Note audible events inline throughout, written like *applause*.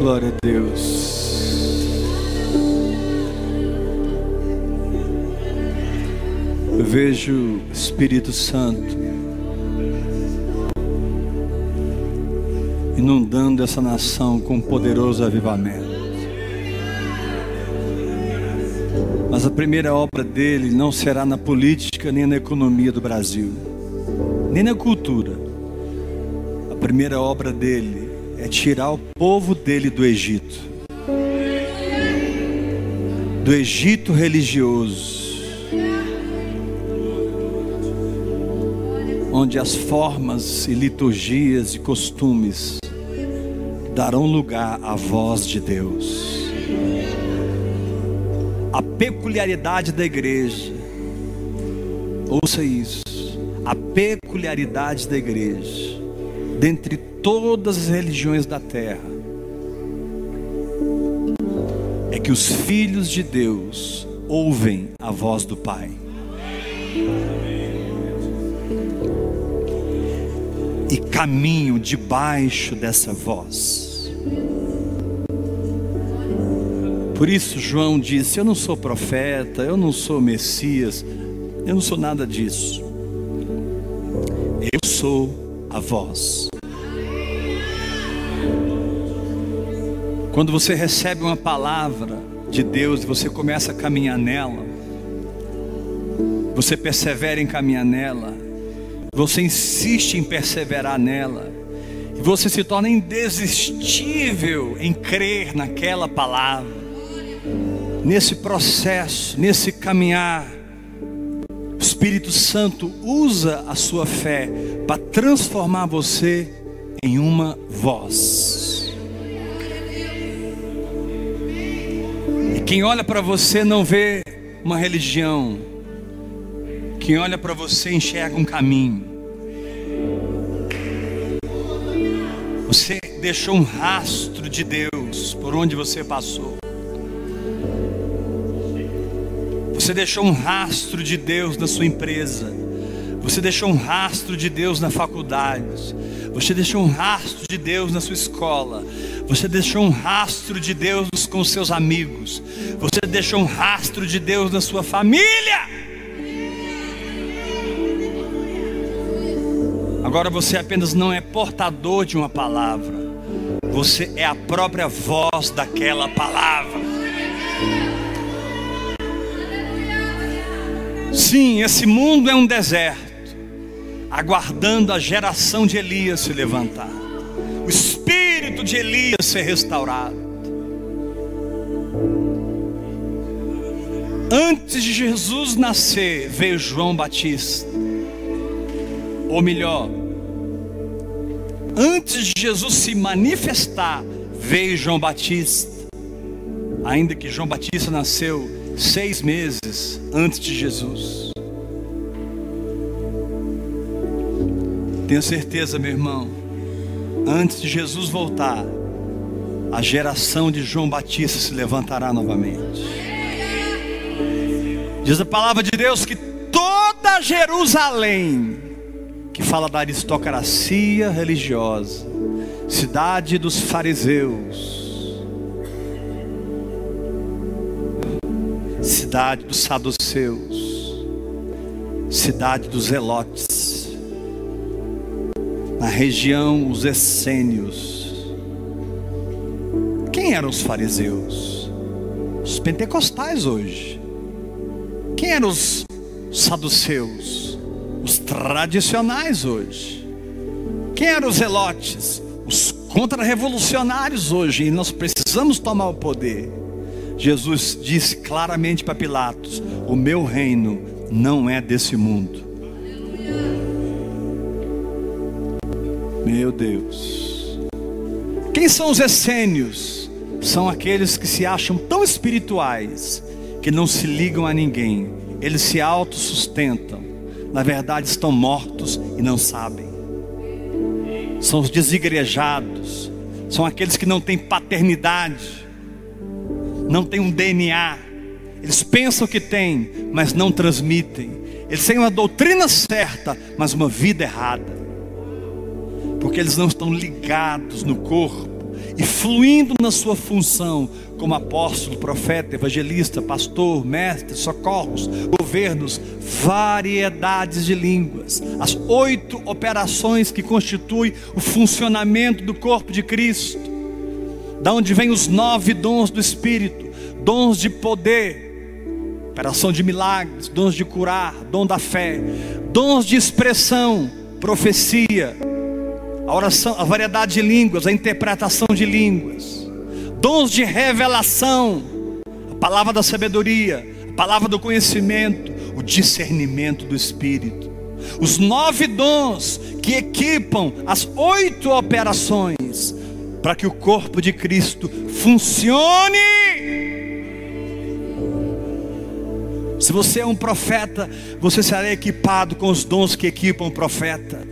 Glória a Deus. Eu vejo Espírito Santo inundando essa nação com um poderoso avivamento. Mas a primeira obra dele não será na política nem na economia do Brasil, nem na cultura. A primeira obra dele é tirar o povo dele do Egito. Do Egito religioso. Onde as formas e liturgias e costumes darão lugar à voz de Deus. A peculiaridade da igreja, ouça isso, a peculiaridade da igreja, dentre todas as religiões da terra, é que os filhos de Deus ouvem a voz do Pai. E caminham debaixo dessa voz. Por isso, João disse: Eu não sou profeta, eu não sou Messias, eu não sou nada disso. Eu sou voz. Quando você recebe uma palavra de Deus e você começa a caminhar nela, você persevera em caminhar nela, você insiste em perseverar nela, e você se torna indesistível em crer naquela palavra, nesse processo, nesse caminhar. Espírito Santo usa a sua fé para transformar você em uma voz. Quem olha para você não vê uma religião. Quem olha para você enxerga um caminho. Você deixou um rastro de Deus por onde você passou. Você deixou um rastro de Deus na sua empresa. Você deixou um rastro de Deus na faculdade. Você deixou um rastro de Deus na sua escola. Você deixou um rastro de Deus com seus amigos. Você deixou um rastro de Deus na sua família. Agora você apenas não é portador de uma palavra. Você é a própria voz daquela palavra. Sim, esse mundo é um deserto aguardando a geração de Elias se levantar, o espírito de Elias ser restaurado. Antes de Jesus nascer, veio João Batista, ou melhor, antes de Jesus se manifestar, veio João Batista, ainda que João Batista nasceu seis meses antes de Jesus. Tenho certeza, meu irmão, antes de Jesus voltar, a geração de João Batista se levantará novamente. Diz a palavra de Deus que toda Jerusalém, que fala da aristocracia religiosa, cidade dos fariseus, cidade dos saduceus, cidade dos zelotes, na região os essênios. Quem eram os fariseus? Os pentecostais hoje. Quem eram os saduceus? Os tradicionais hoje. Quem eram os zelotes? Os contra-revolucionários hoje. E nós precisamos tomar o poder. Jesus disse claramente para Pilatos: O meu reino não é desse mundo. Meu Deus. Quem são os essênios? São aqueles que se acham tão espirituais que não se ligam a ninguém. Eles se autossustentam. Na verdade, estão mortos e não sabem. São os desigrejados. São aqueles que não têm paternidade. Não têm um DNA. Eles pensam que têm, mas não transmitem. Eles têm uma doutrina certa, mas uma vida errada porque eles não estão ligados no corpo, e fluindo na sua função como apóstolo, profeta, evangelista, pastor, mestre, socorros, governos, variedades de línguas, as oito operações que constituem o funcionamento do corpo de Cristo, da onde vem os nove dons do Espírito, dons de poder, operação de milagres, dons de curar, dom da fé, dons de expressão, profecia, a oração, a variedade de línguas, a interpretação de línguas, dons de revelação, a palavra da sabedoria, a palavra do conhecimento, o discernimento do Espírito. Os nove dons que equipam as oito operações para que o corpo de Cristo funcione. Se você é um profeta, você será equipado com os dons que equipam o profeta.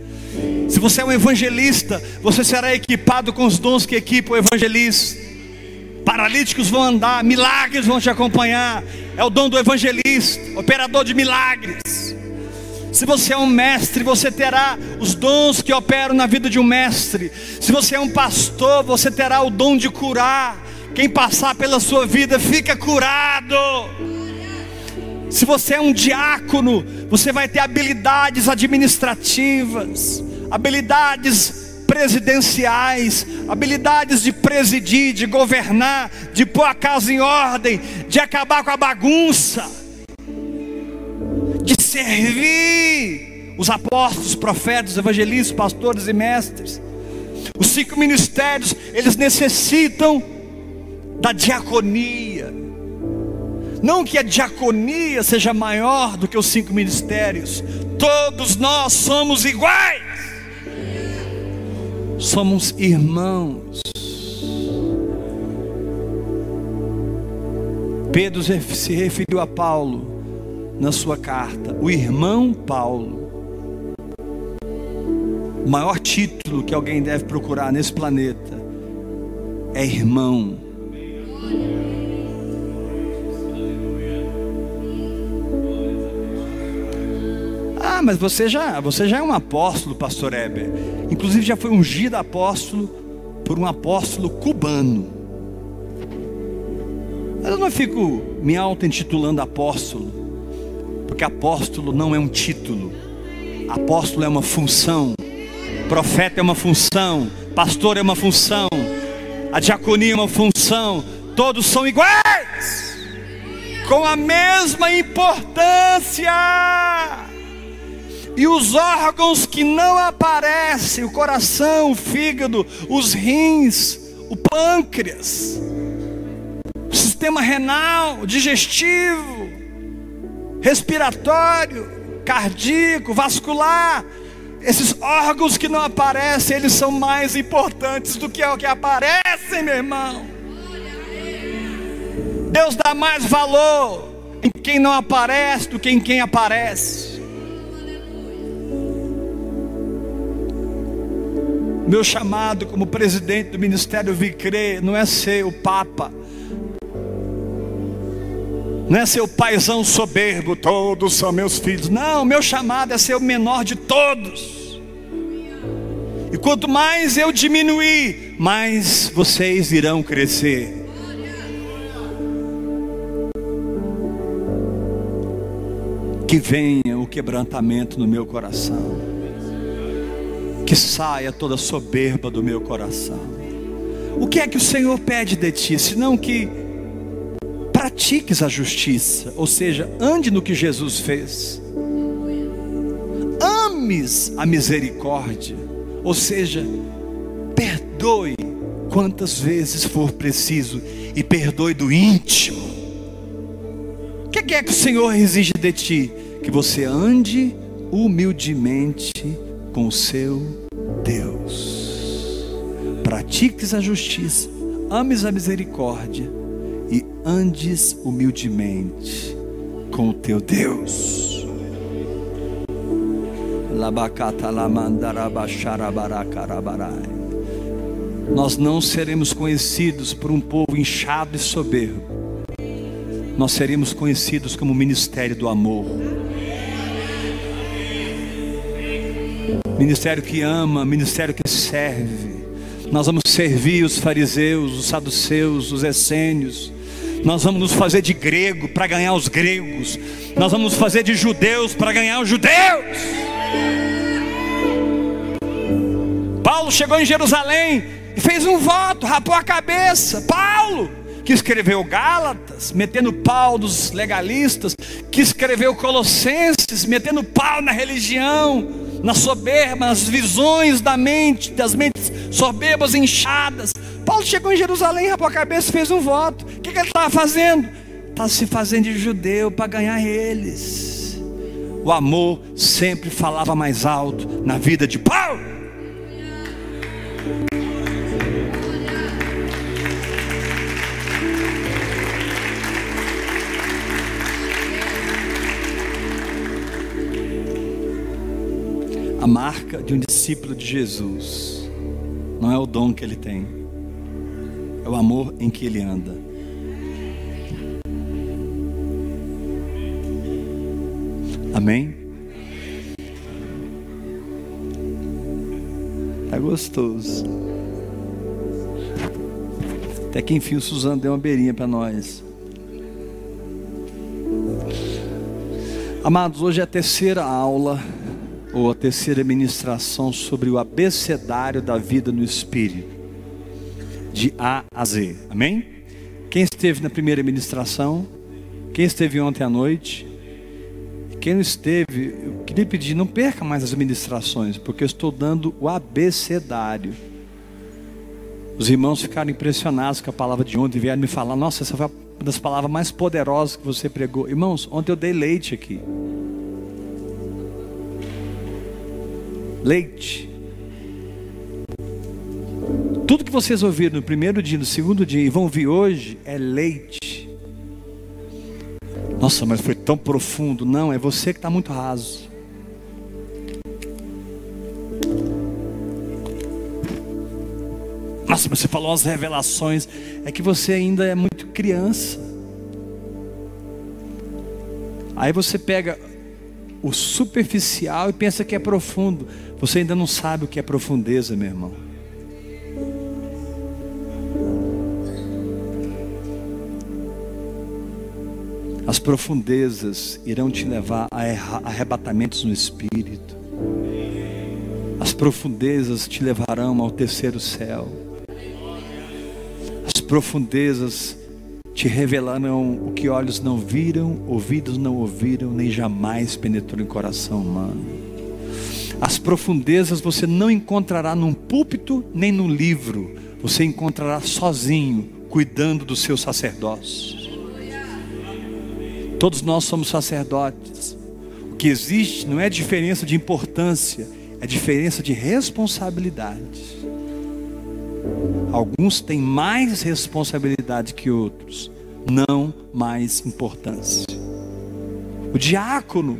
Se você é um evangelista, você será equipado com os dons que equipam o evangelista. Paralíticos vão andar, milagres vão te acompanhar. É o dom do evangelista, operador de milagres. Se você é um mestre, você terá os dons que operam na vida de um mestre. Se você é um pastor, você terá o dom de curar. Quem passar pela sua vida fica curado. Se você é um diácono, você vai ter habilidades administrativas, habilidades presidenciais, habilidades de presidir, de governar, de pôr a casa em ordem, de acabar com a bagunça, servir os apóstolos, profetas, evangelistas, pastores e mestres. Os cinco ministérios, eles necessitam da diaconia. Não que a diaconia seja maior do que os cinco ministérios, todos nós somos iguais, somos irmãos. Pedro se referiu a Paulo na sua carta, o irmão Paulo. O maior título que alguém deve procurar nesse planeta é irmão. Ah, mas você já, você já é um apóstolo, pastor Heber. Inclusive já foi ungido apóstolo por um apóstolo cubano. Mas eu não fico me auto-intitulando apóstolo, porque apóstolo não é um título, apóstolo é uma função, profeta é uma função, pastor é uma função, a diaconia é uma função, todos são iguais, com a mesma importância. E os órgãos que não aparecem, o coração, o fígado, os rins, o pâncreas, o sistema renal, digestivo, respiratório, cardíaco, vascular, esses órgãos que não aparecem, eles são mais importantes do que o que aparecem, meu irmão. Deus dá mais valor em quem não aparece do que em quem aparece. Meu chamado como presidente do Ministério Vicre não é ser o Papa, não é ser o paizão soberbo, todos são meus filhos. Não, meu chamado é ser o menor de todos. E quanto mais eu diminuir, mais vocês irão crescer. Que venha o quebrantamento no meu coração que saia toda soberba do meu coração. O que é que o Senhor pede de ti, senão que pratiques a justiça, ou seja, ande no que Jesus fez. Ames a misericórdia, ou seja, perdoe quantas vezes for preciso e perdoe do íntimo. O que é que o Senhor exige de ti? Que você ande humildemente com o seu Deus. Pratiques a justiça, ames a misericórdia e andes humildemente com o teu Deus. Nós não seremos conhecidos por um povo inchado e soberbo. Nós seremos conhecidos como ministério do amor. Ministério que ama, ministério que serve, Nós vamos servir os fariseus, os saduceus, os essênios. Nós vamos nos fazer de grego para ganhar os gregos. Nós vamos nos fazer de judeus para ganhar os judeus. Paulo chegou em Jerusalém e fez um voto, rapou a cabeça. Paulo, que escreveu Gálatas, metendo pau dos legalistas, que escreveu Colossenses, metendo pau na religião, na soberba, nas visões da mente, das mentes soberbas inchadas. Paulo chegou em Jerusalém, rapou a cabeça e fez um voto. O que, que ele estava fazendo? Estava se fazendo de judeu para ganhar eles. O amor sempre falava mais alto na vida de Paulo. A marca de um discípulo de Jesus não é o dom que ele tem, é o amor em que ele anda. Amém? Tá gostoso. Até que enfim o Suzano deu uma beirinha para nós. Amados, hoje é a terceira aula ou a terceira ministração sobre o abecedário da vida no Espírito, de A a Z, amém? Quem esteve na primeira ministração? Quem esteve ontem à noite? Quem não esteve, eu queria pedir, não perca mais as ministrações, porque eu estou dando o abecedário. Os irmãos ficaram impressionados com a palavra de ontem, vieram me falar: Nossa, essa foi uma das palavras mais poderosas que você pregou. Irmãos, ontem eu dei leite aqui. leite. Tudo que vocês ouviram no primeiro dia, no segundo dia e vão ouvir hoje é leite. Nossa, mas foi tão profundo. Não, é você que está muito raso. Nossa, mas você falou as revelações. É que você ainda é muito criança. Aí você pega o superficial e pensa que é profundo. Você ainda não sabe o que é profundeza, meu irmão. As profundezas irão te levar a arrebatamentos no espírito. As profundezas te levarão ao terceiro céu. As profundezas te revelarão o que olhos não viram, ouvidos não ouviram, nem jamais penetrou em coração humano. As profundezas você não encontrará num púlpito nem num livro, você encontrará sozinho, cuidando do seu sacerdócio. Todos nós somos sacerdotes. O que existe não é diferença de importância, é diferença de responsabilidade. Alguns têm mais responsabilidade que outros, não mais importância. O diácono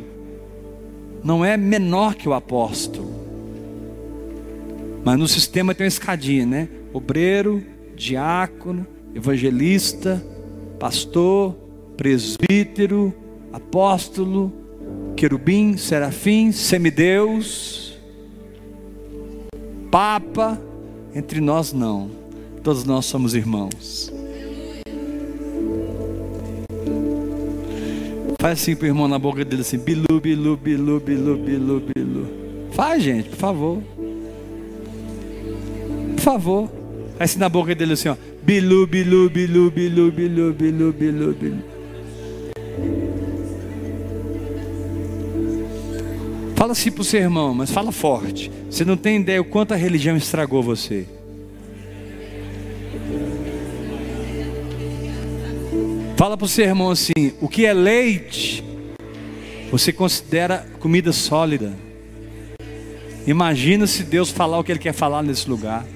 não é menor que o apóstolo. Mas no sistema tem uma escadinha, né? Obreiro, diácono, evangelista, pastor, presbítero, apóstolo, querubim, serafim, semideus, papa, entre nós não. Todos nós somos irmãos. Faz assim pro irmão na boca dele assim, bilu, bilu, bilu, bilu, bilu, bilu. Faz, gente, por favor. Por favor. Faz assim na boca dele assim, ó. Bilu, bilu, bilu, bilu, bilu, bilu, bilu, bilu. Fala assim pro seu irmão, mas fala forte. Você não tem ideia o quanto a religião estragou você. Fala para o seu irmão assim: o que é leite, você considera comida sólida. Imagina se Deus falar o que Ele quer falar nesse lugar.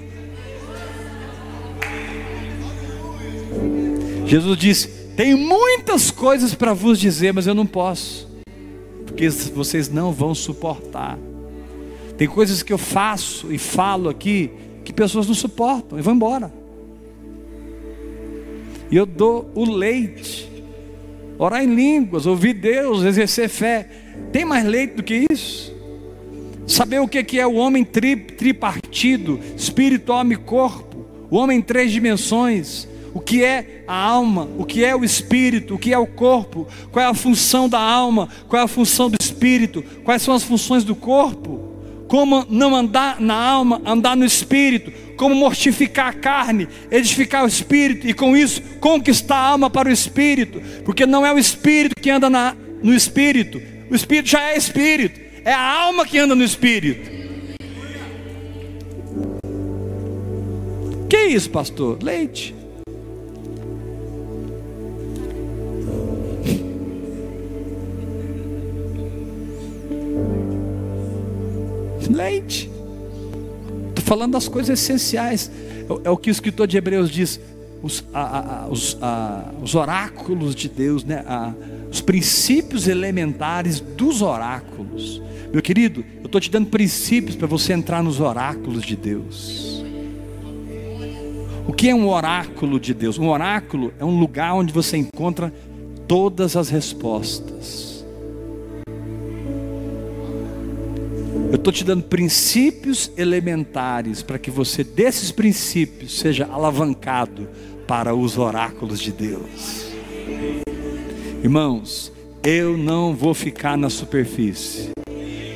Jesus disse: Tenho muitas coisas para vos dizer, mas eu não posso, porque vocês não vão suportar. Tem coisas que eu faço e falo aqui que pessoas não suportam e vão embora. E eu dou o leite. Orar em línguas, ouvir Deus, exercer fé. Tem mais leite do que isso? Saber o que é o homem tri, tripartido, espírito, alma e corpo, o homem em três dimensões, o que é a alma, o que é o espírito, o que é o corpo, qual é a função da alma, qual é a função do espírito, quais são as funções do corpo, como não andar na alma, andar no espírito, como mortificar a carne, edificar o espírito e com isso conquistar a alma para o espírito, porque não é o espírito que anda na, no espírito, o espírito já é espírito, é a alma que anda no espírito. Que isso, pastor? Leite. Leite. Estou falando das coisas essenciais. É, é, o que o escritor de Hebreus diz. Os, a, a, os, a, os oráculos de Deus, né? os princípios elementares dos oráculos. Meu querido, eu estou te dando princípios para você entrar nos oráculos de Deus. O que é um oráculo de Deus? Um oráculo é um lugar onde você encontra todas as respostas. Eu estou te dando princípios elementares para que você, desses princípios, seja alavancado para os oráculos de Deus. Irmãos, eu não vou ficar na superfície.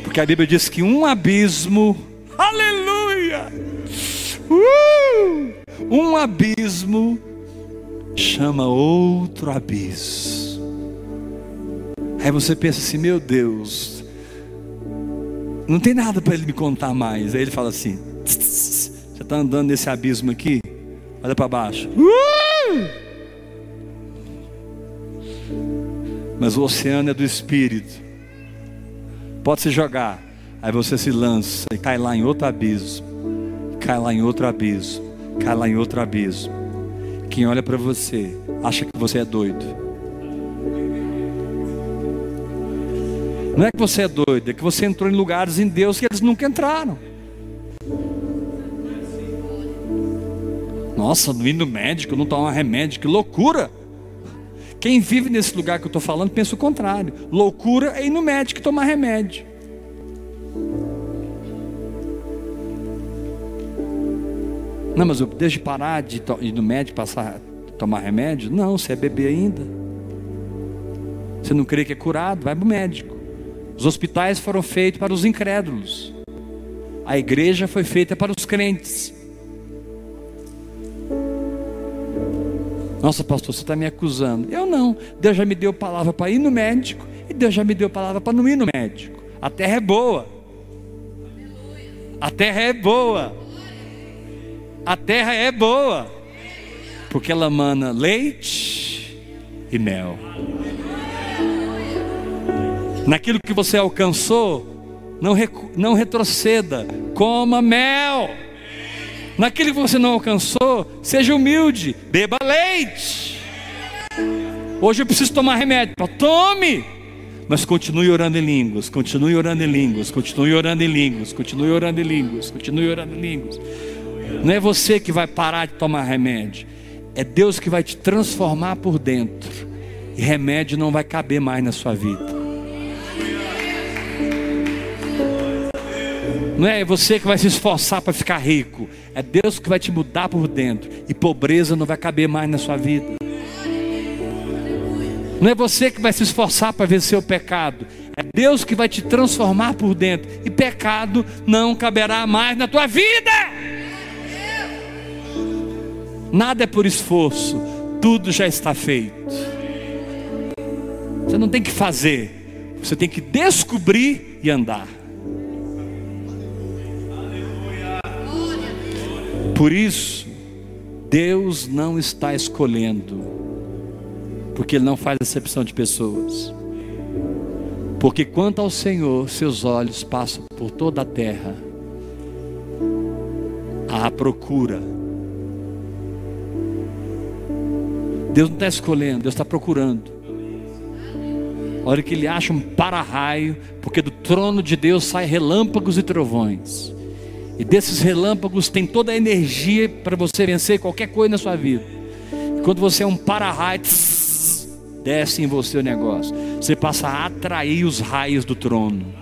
Porque a Bíblia diz que um abismo, aleluia, uh, um abismo chama outro abismo. Aí você pensa assim, meu Deus, não tem nada para ele me contar mais. Aí ele fala assim: você está andando nesse abismo aqui? Olha para baixo. Uh! Mas o oceano é do Espírito. Pode se jogar. Aí você se lança e cai lá em outro abismo. Cai lá em outro abismo. Cai lá em outro abismo. Quem olha para você acha que você é doido. Não é que você é doido, é que você entrou em lugares em Deus que eles nunca entraram. Nossa, não ir no médico, não tomar remédio, que loucura! Quem vive nesse lugar que eu estou falando pensa o contrário. Loucura é ir no médico e tomar remédio. Não, mas eu deixo de parar de ir no médico passar tomar remédio? Não, você é bebê ainda. Você não crê que é curado? Vai para o médico. Os hospitais foram feitos para os incrédulos. A igreja foi feita para os crentes. Nossa, pastor, você está me acusando. Eu não. Deus já me deu palavra para ir no médico e Deus já me deu palavra para não ir no médico. A terra é boa. A terra é boa. A terra é boa. Porque ela mana leite e mel. Naquilo que você alcançou, não, não retroceda. Coma mel naquilo que você não alcançou, seja humilde, beba leite. Hoje eu preciso tomar remédio, tome, mas continue orando em línguas, continue orando em línguas, continue orando em línguas, continue orando em línguas, continue orando em línguas. Não é você que vai parar de tomar remédio, é Deus que vai te transformar por dentro, e remédio não vai caber mais na sua vida. Não é você que vai se esforçar para ficar rico. É Deus que vai te mudar por dentro. E pobreza não vai caber mais na sua vida. Não é você que vai se esforçar para vencer o pecado. É Deus que vai te transformar por dentro. E pecado não caberá mais na tua vida. Nada é por esforço. Tudo já está feito. Você não tem que fazer. Você tem que descobrir e andar. Por isso, Deus não está escolhendo, porque Ele não faz acepção de pessoas. Porque quanto ao Senhor, seus olhos passam por toda a terra à procura. Deus não está escolhendo, Deus está procurando. A hora que ele acha um para-raio, porque do trono de Deus saem relâmpagos e trovões. E desses relâmpagos tem toda a energia para você vencer qualquer coisa na sua vida. E quando você é um para-raio, desce em você o negócio. Você passa a atrair os raios do trono.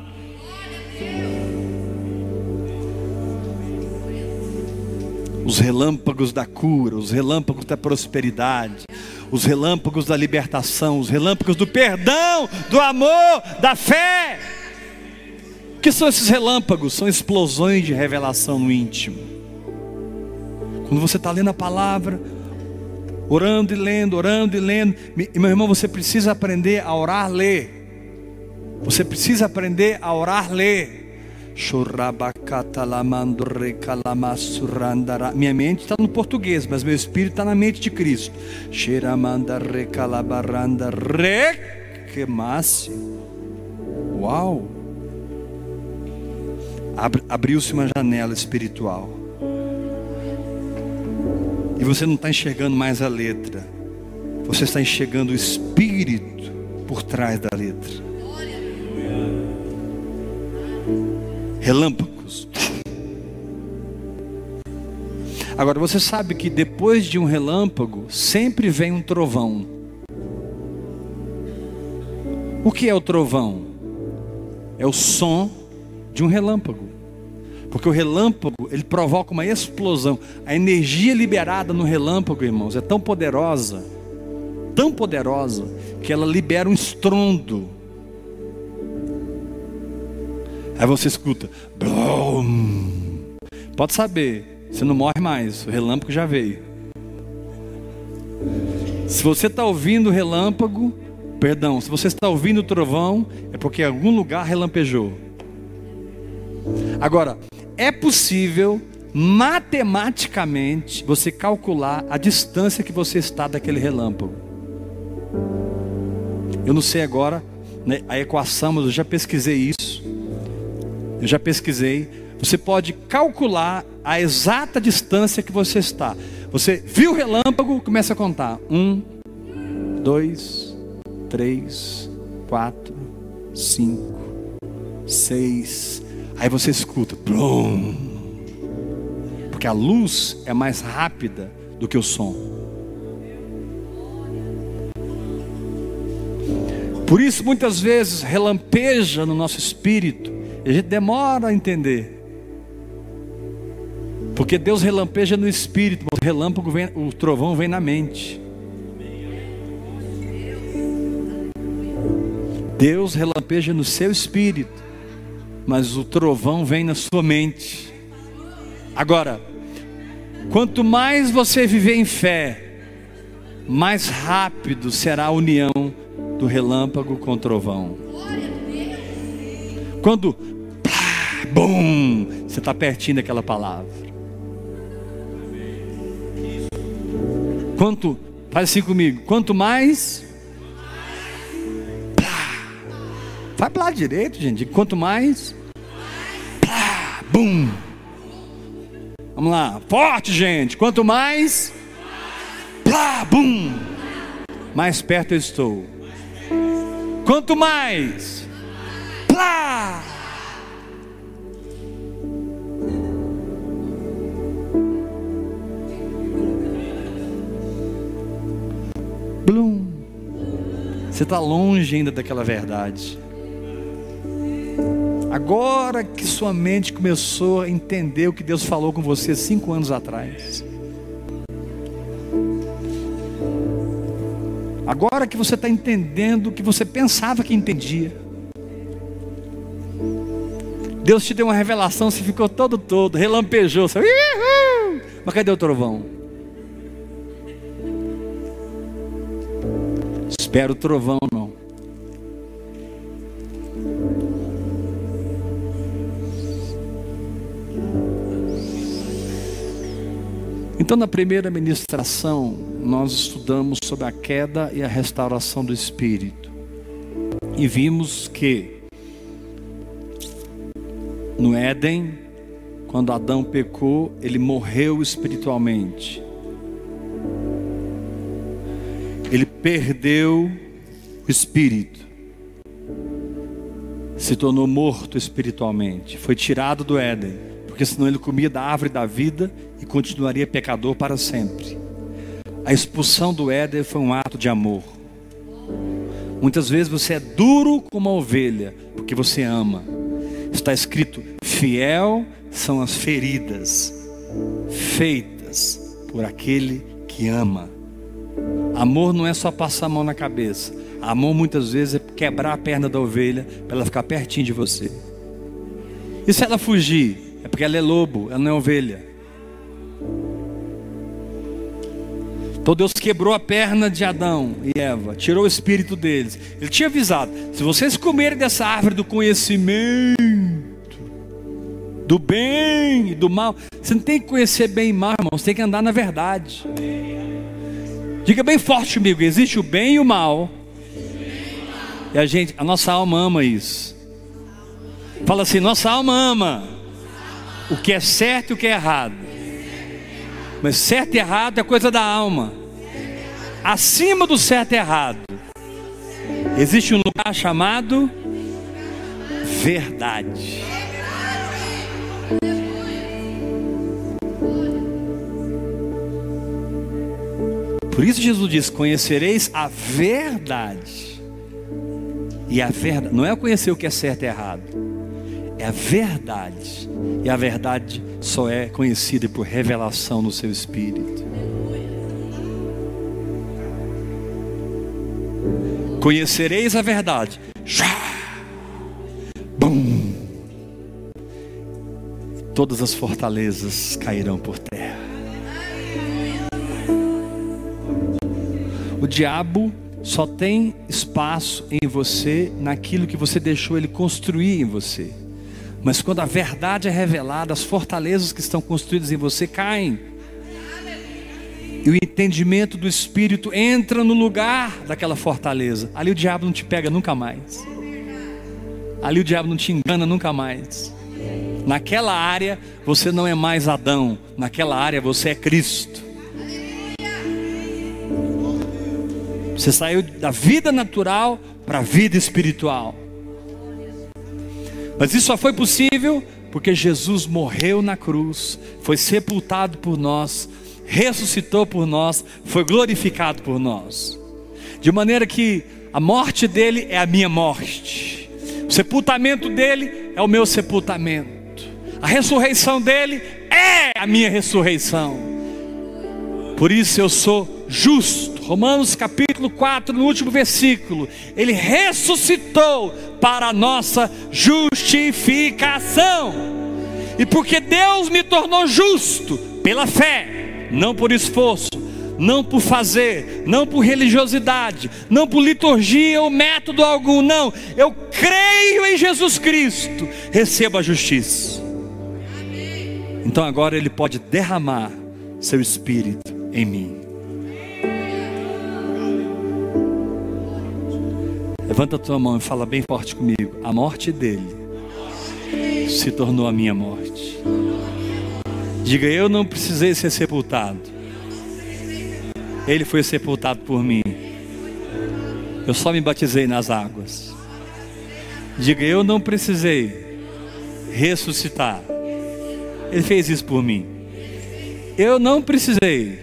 Os relâmpagos da cura, os relâmpagos da prosperidade, os relâmpagos da libertação, os relâmpagos do perdão, do amor, da fé. Que são esses relâmpagos? São explosões de revelação no íntimo. Quando você está lendo a palavra, orando e lendo, orando e lendo, meu irmão, você precisa aprender a orar, ler. Você precisa aprender a orar, ler. Minha mente está no português, mas meu espírito está na mente de Cristo. Uau! Abriu-se uma janela espiritual. E você não está enxergando mais a letra. Você está enxergando o espírito por trás da letra. relâmpagos. Agora você sabe que depois de um relâmpago sempre vem um trovão. O que é o trovão? É o som de um relâmpago. Porque o relâmpago, ele provoca uma explosão. A energia liberada no relâmpago, irmãos, é tão poderosa, tão poderosa, que ela libera um estrondo Aí você escuta, pode saber, você não morre mais, o relâmpago já veio. Se você está ouvindo o relâmpago, perdão, se você está ouvindo o trovão, é porque em algum lugar relampejou. Agora, é possível matematicamente você calcular a distância que você está daquele relâmpago. Eu não sei agora né, a equação, mas eu já pesquisei isso. Eu já pesquisei. Você pode calcular a exata distância que você está. Você viu o relâmpago, começa a contar. Um, dois, três, quatro, cinco, seis. Aí você escuta. Blum. Porque a luz é mais rápida do que o som. Por isso, muitas vezes, relampeja no nosso espírito e a gente demora a entender. Porque Deus relampeja no espírito, mas o relâmpago vem, o trovão vem na mente. Deus relampeja no seu espírito, mas o trovão vem na sua mente. Agora, quanto mais você viver em fé, mais rápido será a união do relâmpago com o trovão. Quando Bum! Você está pertinho daquela palavra. Quanto, faz assim comigo, quanto mais. Vai para lá direito, gente. Quanto mais. Plá, bum! Vamos lá, forte, gente. Quanto mais. Plá, bum! Mais perto eu estou. Quanto mais. Plá! Blum. Você está longe ainda daquela verdade. Agora que sua mente começou a entender o que Deus falou com você cinco anos atrás. Agora que você está entendendo o que você pensava que entendia. Deus te deu uma revelação, você ficou todo todo, relampejou. Você... Mas cadê o trovão? Espera o trovão, não. Então, na primeira ministração, nós estudamos sobre a queda e a restauração do espírito. E vimos que no Éden, quando Adão pecou, ele morreu espiritualmente. ele perdeu o espírito, se tornou morto espiritualmente, foi tirado do Éden, porque senão ele comia da árvore da vida e continuaria pecador para sempre. A expulsão do Éden foi um ato de amor. Muitas vezes você é duro como uma ovelha, porque você ama. Está escrito: fiel são as feridas feitas por aquele que ama. Amor não é só passar a mão na cabeça. Amor muitas vezes é quebrar a perna da ovelha para ela ficar pertinho de você. E se ela fugir? É porque ela é lobo, ela não é ovelha. Então Deus quebrou a perna de Adão e Eva, tirou o espírito deles. Ele tinha avisado: se vocês comerem dessa árvore do conhecimento, do bem e do mal, você não tem que conhecer bem e mal, irmão, você tem que andar na verdade. Diga bem forte comigo: existe o bem e o mal. E a gente, a nossa alma ama isso. Fala assim: nossa alma ama o que é certo e o que é errado. Mas certo e errado é coisa da alma. Acima do certo e errado, existe um lugar chamado verdade. Por isso Jesus diz: Conhecereis a verdade. E a verdade, não é conhecer o que é certo e errado, é a verdade. E a verdade só é conhecida por revelação no seu espírito. Conhecereis a verdade. Bum. Todas as fortalezas cairão por terra. O diabo só tem espaço em você naquilo que você deixou ele construir em você. Mas quando a verdade é revelada, as fortalezas que estão construídas em você caem. E o entendimento do Espírito entra no lugar daquela fortaleza. Ali o diabo não te pega nunca mais. Ali o diabo não te engana nunca mais. Naquela área você não é mais Adão, naquela área você é Cristo. Você saiu da vida natural para a vida espiritual. Mas isso só foi possível porque Jesus morreu na cruz, foi sepultado por nós, ressuscitou por nós, foi glorificado por nós. De maneira que a morte dele é a minha morte, o sepultamento dele é o meu sepultamento, a ressurreição dele é a minha ressurreição. Por isso eu sou justo Romanos capítulo 4, no último versículo, ele ressuscitou para a nossa justificação. E porque Deus me tornou justo pela fé, não por esforço, não por fazer, não por religiosidade, não por liturgia ou método algum, não. Eu creio em Jesus Cristo, recebo a justiça. Então agora Ele pode derramar seu Espírito em mim. Levanta a tua mão e fala bem forte comigo. A morte dele se tornou a minha morte. Diga, eu não precisei ser sepultado. Ele foi sepultado por mim. Eu só me batizei nas águas. Diga, eu não precisei ressuscitar. Ele fez isso por mim. Eu não precisei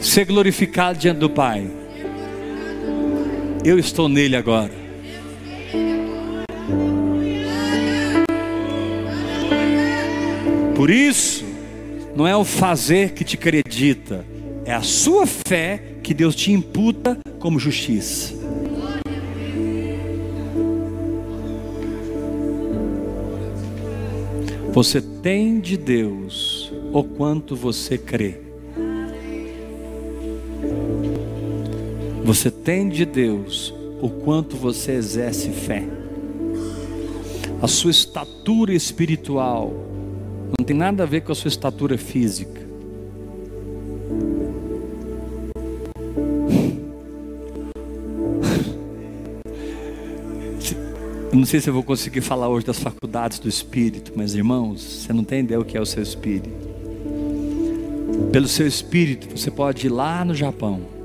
ser glorificado diante do Pai eu estou nele agora. Por isso, não é o fazer que te acredita, é a sua fé que Deus te imputa como justiça. Você tem de Deus o quanto você crê. Você tem de Deus o quanto você exerce fé. A sua estatura espiritual não tem nada a ver com a sua estatura física. *laughs* Eu não sei se eu vou conseguir falar hoje das faculdades do Espírito, mas irmãos, você não tem ideia o que é o seu Espírito. Pelo seu Espírito, você pode ir lá no Japão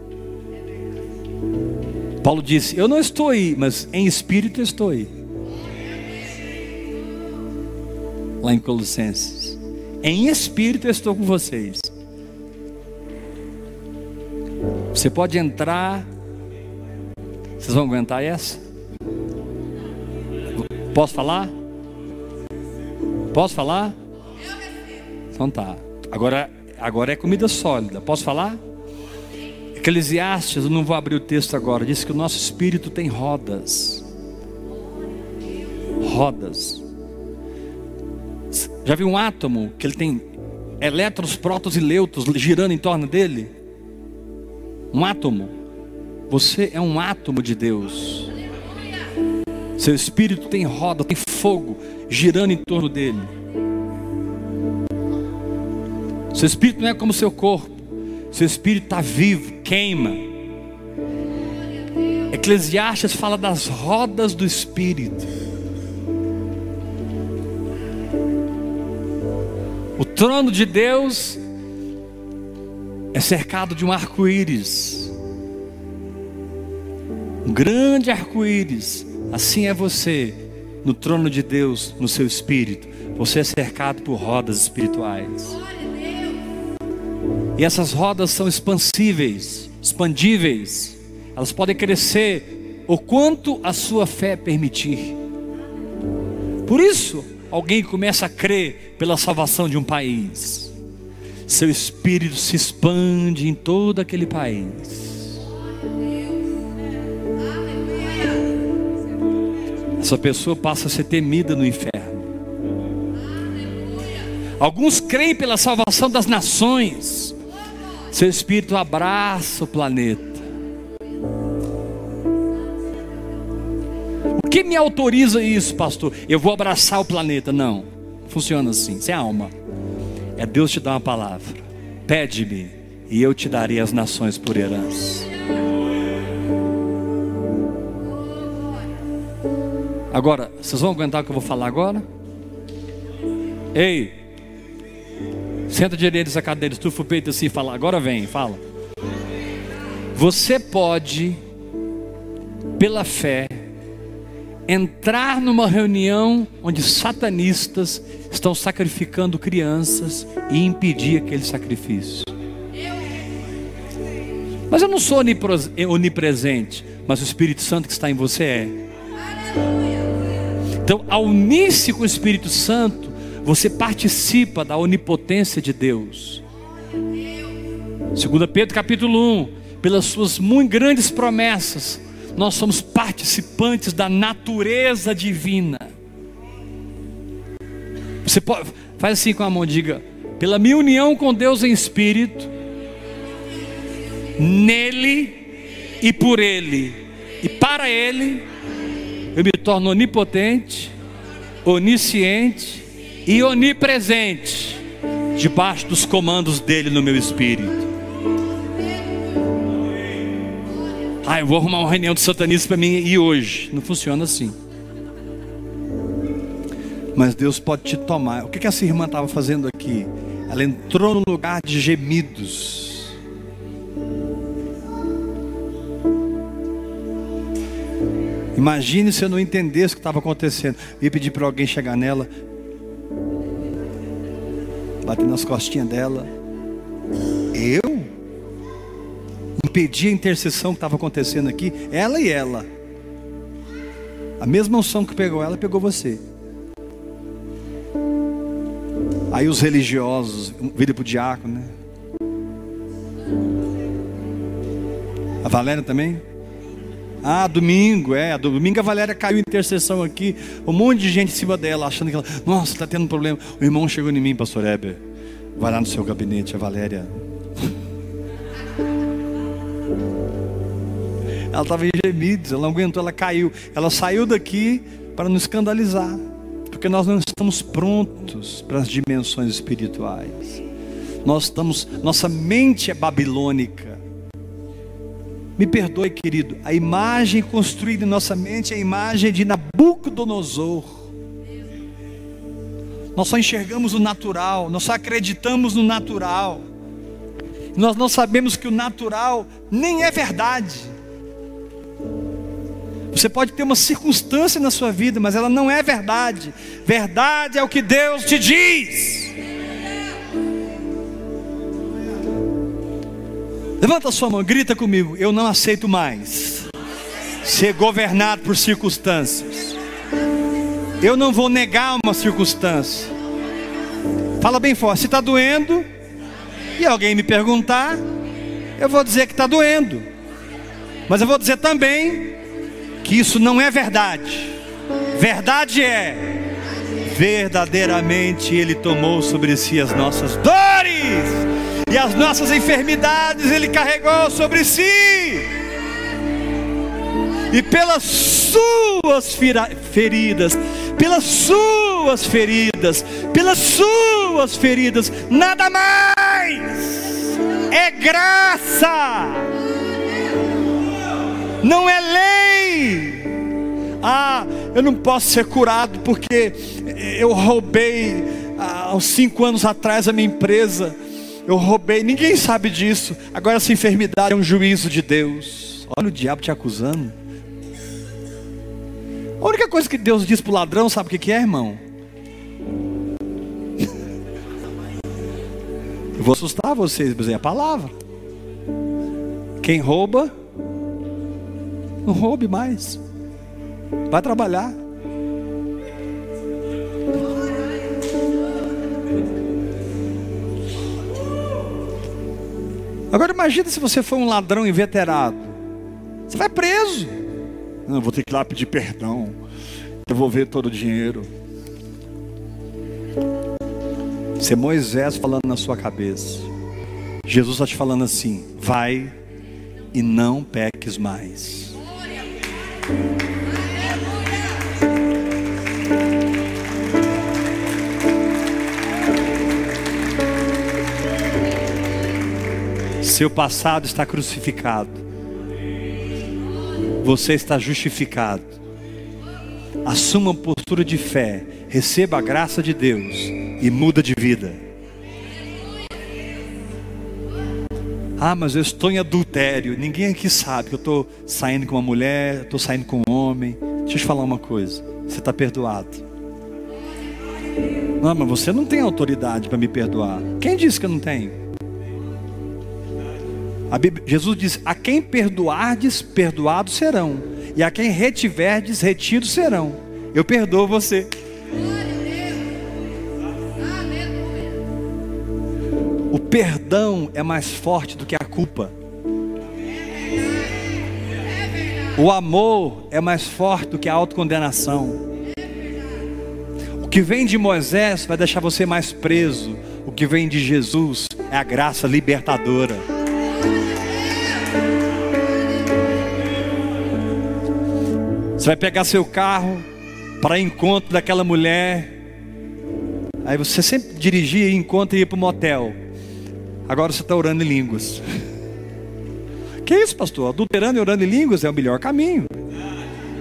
Paulo disse: Eu não estou aí, mas em espírito estou aí. Lá em Colossenses. Em espírito estou com vocês. Você pode entrar. Vocês vão aguentar essa? Posso falar? Posso falar? Então tá. Agora agora é comida sólida. Posso falar? Eclesiastes, eu não vou abrir o texto agora, diz que o nosso espírito tem rodas. Rodas. Já viu um átomo que ele tem elétrons, prótons e leutos girando em torno dele? Um átomo. Você é um átomo de Deus. Seu espírito tem roda, tem fogo girando em torno dele. Seu espírito não é como seu corpo. Seu espírito está vivo, queima. Eclesiastes fala das rodas do espírito. O trono de Deus é cercado de um arco-íris. Um grande arco-íris. Assim é você no trono de Deus, no seu espírito. Você é cercado por rodas espirituais. E essas rodas são expansíveis, expandíveis. Elas podem crescer o quanto a sua fé permitir. Por isso, alguém começa a crer pela salvação de um país. Seu espírito se expande em todo aquele país. Essa pessoa passa a ser temida no inferno. Alguns creem pela salvação das nações. Seu espírito abraça o planeta. O que me autoriza isso, pastor? Eu vou abraçar o planeta. Não, funciona assim. Isso é alma. É Deus te dar uma palavra. Pede-me e eu te darei as nações por herança. Agora, vocês vão aguentar o que eu vou falar agora? Ei, Senta direito nessa cadeira, estufa o peito assim e fala. Agora vem, fala. Você pode, pela fé, entrar numa reunião onde satanistas estão sacrificando crianças e impedir aquele sacrifício. Mas eu não sou onipresente, mas o Espírito Santo que está em você é. Então, ao unir-se com o Espírito Santo, você participa da onipotência de Deus. 2 Pedro capítulo 1, pelas suas muito grandes promessas, nós somos participantes da natureza divina. Você pode, faz assim com a mão, diga: pela minha união com Deus em espírito, nele e por ele, e para ele, eu me torno onipotente, onisciente e onipresente, debaixo dos comandos dele no meu espírito. Ah, eu vou arrumar uma reunião de satanistas para mim e hoje. Não funciona assim. Mas Deus pode te tomar. O que, que essa irmã estava fazendo aqui? Ela entrou no lugar de gemidos. Imagine se eu não entendesse o que estava acontecendo. Eu ia pedir para alguém chegar nela batendo nas costinhas dela. Eu? Impedi a intercessão que estava acontecendo aqui, ela e ela. A mesma unção que pegou ela, pegou você. Aí os religiosos viram para o diácono, né? A Valéria também? Ah, domingo, é. Domingo a Valéria caiu em intercessão aqui. Um monte de gente em cima dela, achando que ela, nossa, está tendo um problema. O irmão chegou em mim, pastor Heber. Vai lá no seu gabinete, a Valéria. *laughs* Ela estava em gemidos, ela não aguentou, ela caiu. Ela saiu daqui para nos escandalizar. Porque nós não estamos prontos para as dimensões espirituais. Nós estamos, nossa mente é babilônica. Me perdoe, querido, a imagem construída em nossa mente é a imagem de Nabucodonosor. Nós só enxergamos o natural, nós só acreditamos no natural. Nós não sabemos que o natural nem é verdade. Você pode ter uma circunstância na sua vida, mas ela não é verdade. Verdade é o que Deus te diz. Levanta a sua mão, grita comigo. Eu não aceito mais ser governado por circunstâncias. Eu não vou negar uma circunstância. Fala bem forte. Se está doendo, e alguém me perguntar, eu vou dizer que está doendo. Mas eu vou dizer também que isso não é verdade. Verdade é, verdadeiramente Ele tomou sobre si as nossas dores e as nossas enfermidades Ele carregou sobre si. E pelas suas feridas, pelas suas feridas, pelas suas feridas, nada mais é graça, não é lei. Ah, eu não posso ser curado porque eu roubei ah, há uns cinco anos atrás a minha empresa. Eu roubei, ninguém sabe disso. Agora essa enfermidade é um juízo de Deus. Olha o diabo te acusando. A única coisa que Deus diz para o ladrão, sabe o que é, irmão? *laughs* Eu vou assustar vocês, mas é a palavra. Quem rouba, não roube mais. Vai trabalhar. Agora imagina se você for um ladrão inveterado. Você vai preso. Não, vou ter que ir lá pedir perdão. Devolver todo o dinheiro. Ser Moisés falando na sua cabeça. Jesus está te falando assim: vai e não peques mais. Seu passado está crucificado. Você está justificado. Assuma uma postura de fé. Receba a graça de Deus e muda de vida. Ah, mas eu estou em adultério. Ninguém aqui sabe que eu estou saindo com uma mulher, estou saindo com um homem. Deixa eu te falar uma coisa. Você está perdoado. Não, mas você não tem autoridade para me perdoar. Quem disse que eu não tenho? Bíblia, Jesus diz: A quem perdoardes, perdoados serão. E a quem retiverdes, retidos serão. Eu perdoo você. O perdão é mais forte do que a culpa. O amor é mais forte do que a autocondenação. O que vem de Moisés vai deixar você mais preso. O que vem de Jesus é a graça libertadora. Você vai pegar seu carro para encontro daquela mulher. Aí você sempre dirigia e encontra e ia para o motel. Agora você está orando em línguas. *laughs* Que isso, pastor? Adulterando e orando em línguas é o melhor caminho.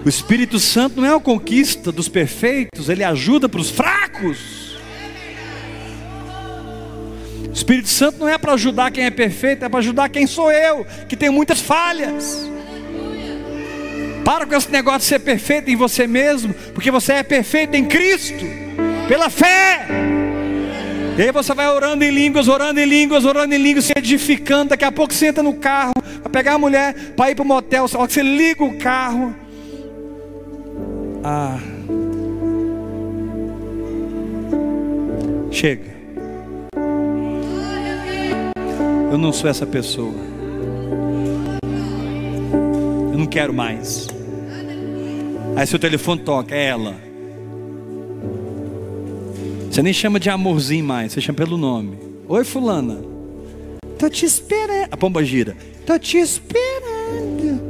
O Espírito Santo não é a conquista dos perfeitos, ele ajuda para os fracos. O Espírito Santo não é para ajudar quem é perfeito, é para ajudar quem sou eu, que tem muitas falhas. Para com esse negócio de ser perfeito em você mesmo, porque você é perfeito em Cristo, pela fé. E aí você vai orando em línguas, orando em línguas, orando em línguas, se edificando. Daqui a pouco você entra no carro, vai pegar a mulher para ir para o motel. Só que você liga o carro. Ah. Chega. Eu não sou essa pessoa. Não quero mais. Aí seu telefone toca, é ela. Você nem chama de amorzinho mais, você chama pelo nome. Oi, fulana. Tô te esperando. A pomba gira. Tô te esperando.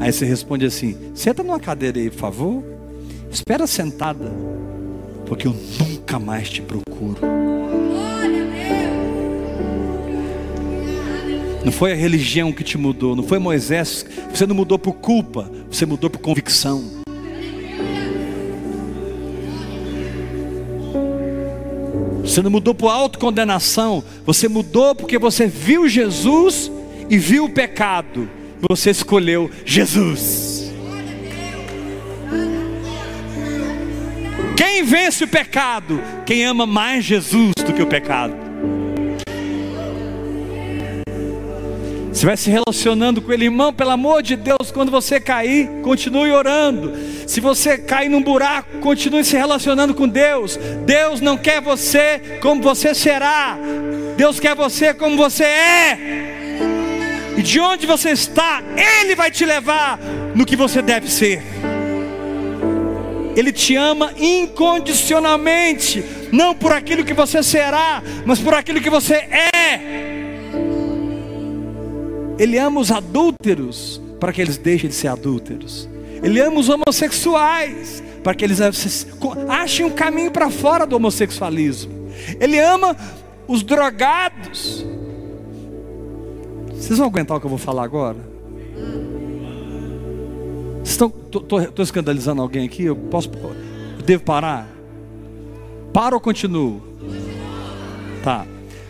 Aí você responde assim: Senta numa cadeira aí, por favor. Espera sentada, porque eu nunca mais te procuro. Não foi a religião que te mudou, não foi Moisés. Você não mudou por culpa, você mudou por convicção. Você não mudou por autocondenação, você mudou porque você viu Jesus e viu o pecado. Você escolheu Jesus. Quem vence o pecado? Quem ama mais Jesus do que o pecado. Vai se relacionando com ele, irmão, pelo amor de Deus, quando você cair, continue orando. Se você cair num buraco, continue se relacionando com Deus. Deus não quer você como você será. Deus quer você como você é. E de onde você está, Ele vai te levar no que você deve ser. Ele te ama incondicionalmente, não por aquilo que você será, mas por aquilo que você é. Ele ama os adúlteros para que eles deixem de ser adúlteros. Ele ama os homossexuais para que eles achem um caminho para fora do homossexualismo. Ele ama os drogados. Vocês vão aguentar o que eu vou falar agora? Estou escandalizando alguém aqui? Eu posso? Eu devo parar? Para ou continuo? Tá.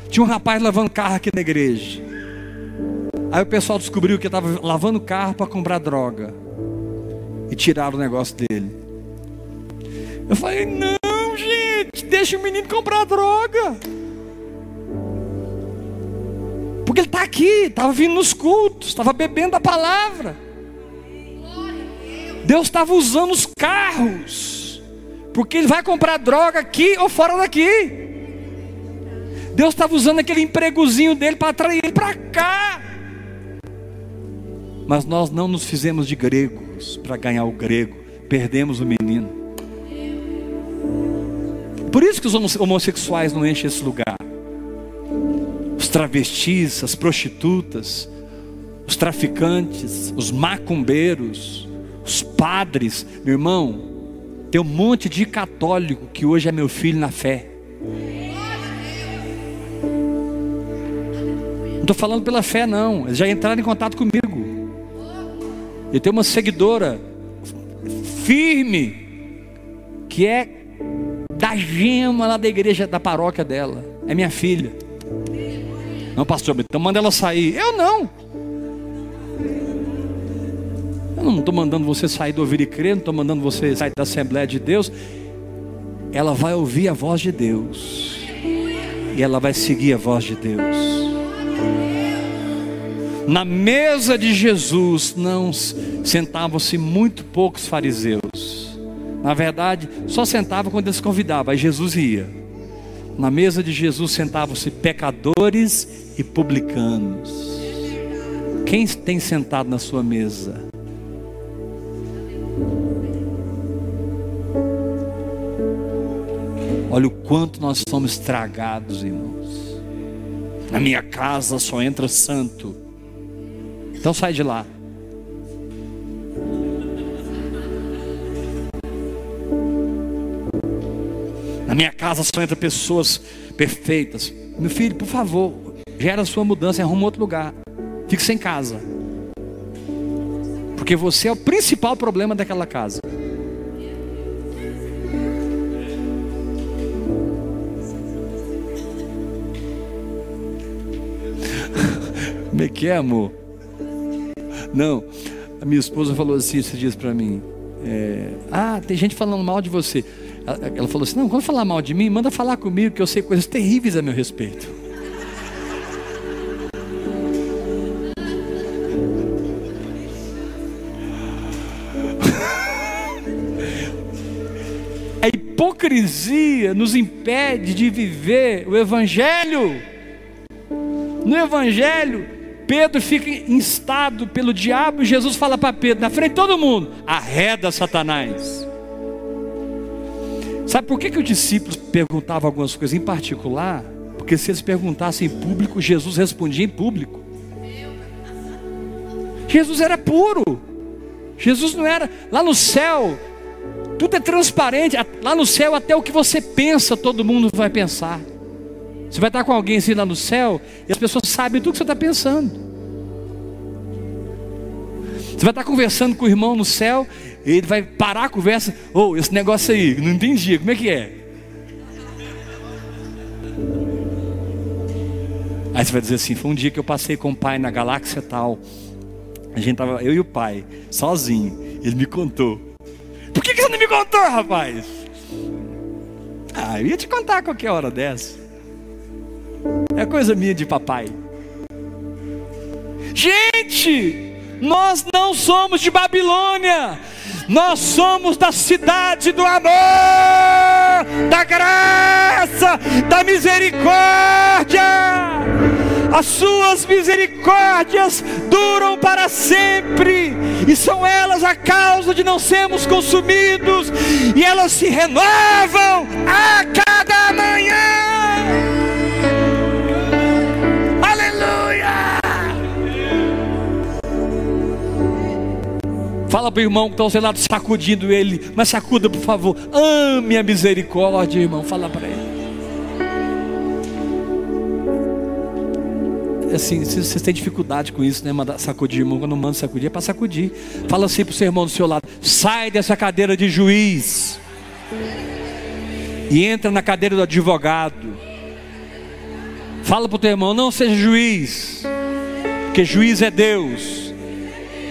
Tinha um rapaz lavando carro aqui na igreja. Aí o pessoal descobriu que estava lavando carro para comprar droga. E tiraram o negócio dele. Eu falei: Não, gente, deixa o menino comprar droga. Porque ele está aqui, estava vindo nos cultos, estava bebendo a palavra. Deus estava usando os carros, porque ele vai comprar droga aqui ou fora daqui. Deus estava usando aquele empregozinho dele para atrair ele para cá. Mas nós não nos fizemos de gregos para ganhar o grego, perdemos o menino. Por isso que os homossexuais não enchem esse lugar. Os travestis, as prostitutas, os traficantes, os macumbeiros, os padres, meu irmão, tem um monte de católico que hoje é meu filho na fé. Não estou falando pela fé, não. Eles já entraram em contato comigo. Eu tenho uma seguidora firme, que é da gema lá da igreja, da paróquia dela. É minha filha. Não, pastor, então manda ela sair. Eu não. Eu não estou mandando você sair do ouvir e crer, não estou mandando você sair da Assembleia de Deus. Ela vai ouvir a voz de Deus. E ela vai seguir a voz de Deus. Na mesa de Jesus não sentavam-se muito poucos fariseus. Na verdade, só sentavam quando eles convidavam, aí Jesus ia. Na mesa de Jesus sentavam-se pecadores e publicanos. Quem tem sentado na sua mesa? Olha o quanto nós somos estragados, irmãos. Na minha casa só entra santo. Então sai de lá. Na minha casa só entra pessoas perfeitas. Meu filho, por favor, gera sua mudança e arruma outro lugar. Fique sem casa. Porque você é o principal problema daquela casa. Como é que é, amor? Não, a minha esposa falou assim esses dias para mim: é, Ah, tem gente falando mal de você. Ela falou assim: Não, quando falar mal de mim, manda falar comigo, que eu sei coisas terríveis a meu respeito. *laughs* A hipocrisia nos impede de viver o Evangelho. No Evangelho, Pedro fica instado pelo diabo e Jesus fala para Pedro, na frente de todo mundo: arreda Satanás. Sabe por que, que os discípulos perguntavam algumas coisas em particular? Porque se eles perguntassem em público, Jesus respondia em público. Jesus era puro. Jesus não era. Lá no céu, tudo é transparente. Lá no céu, até o que você pensa, todo mundo vai pensar. Você vai estar com alguém assim lá no céu e as pessoas sabem tudo que você está pensando. Você vai estar conversando com o irmão no céu e ele vai parar a conversa. Ou oh, esse negócio aí, não entendi, como é que é? Aí você vai dizer assim: foi um dia que eu passei com o pai na galáxia tal. A gente tava, eu e o pai, sozinho. Ele me contou. Por que, que você não me contou, rapaz? Ah, eu ia te contar a qualquer hora dessa. É coisa minha de papai. Gente, nós não somos de Babilônia, nós somos da cidade do amor, da graça, da misericórdia. As suas misericórdias duram para sempre, e são elas a causa de não sermos consumidos, e elas se renovam a cada manhã. Fala para o irmão que está ao seu lado sacudindo ele, mas sacuda por favor. Ame a misericórdia, irmão. Fala para ele. Assim, vocês têm dificuldade com isso, né? Mandar sacudir, irmão. Quando manda sacudir, é para sacudir. Fala assim para o seu irmão do seu lado: sai dessa cadeira de juiz e entra na cadeira do advogado. Fala para o teu irmão: não seja juiz, porque juiz é Deus,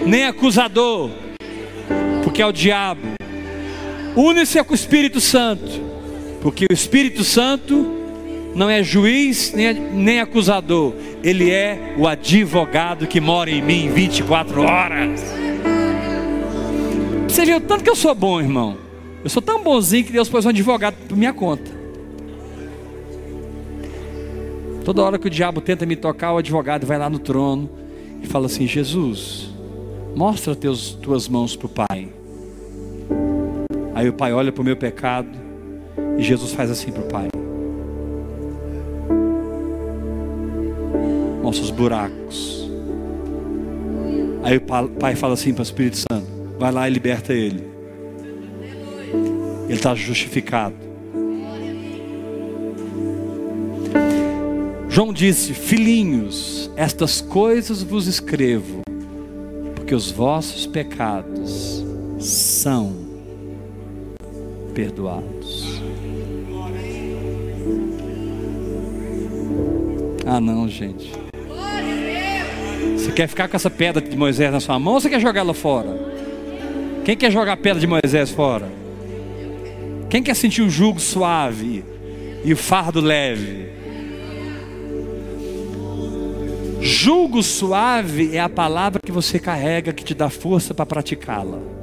nem acusador porque é o diabo. Une-se com o Espírito Santo, porque o Espírito Santo não é juiz nem, nem acusador, ele é o advogado que mora em mim 24 horas. Você viu tanto que eu sou bom, irmão. Eu sou tão bonzinho que Deus pôs um advogado por minha conta. Toda hora que o diabo tenta me tocar, o advogado vai lá no trono e fala assim: Jesus, mostra teus, tuas mãos para o Pai. Aí o pai olha para o meu pecado e Jesus faz assim para o pai: mostra os buracos. Aí o pai fala assim para o Espírito Santo: vai lá e liberta ele. Ele está justificado. João disse: Filhinhos, estas coisas vos escrevo, porque os vossos pecados são perdoados. Ah, não, gente. Você quer ficar com essa pedra de Moisés na sua mão ou você quer jogar ela fora? Quem quer jogar a pedra de Moisés fora? Quem quer sentir o jugo suave e o fardo leve? Jugo suave é a palavra que você carrega que te dá força para praticá-la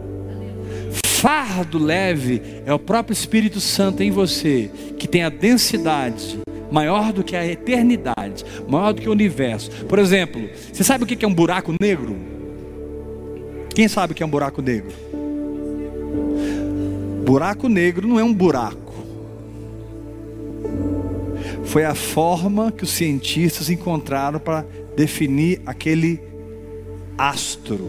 fardo leve é o próprio Espírito Santo em você, que tem a densidade maior do que a eternidade, maior do que o universo. Por exemplo, você sabe o que é um buraco negro? Quem sabe o que é um buraco negro? Buraco negro não é um buraco. Foi a forma que os cientistas encontraram para definir aquele astro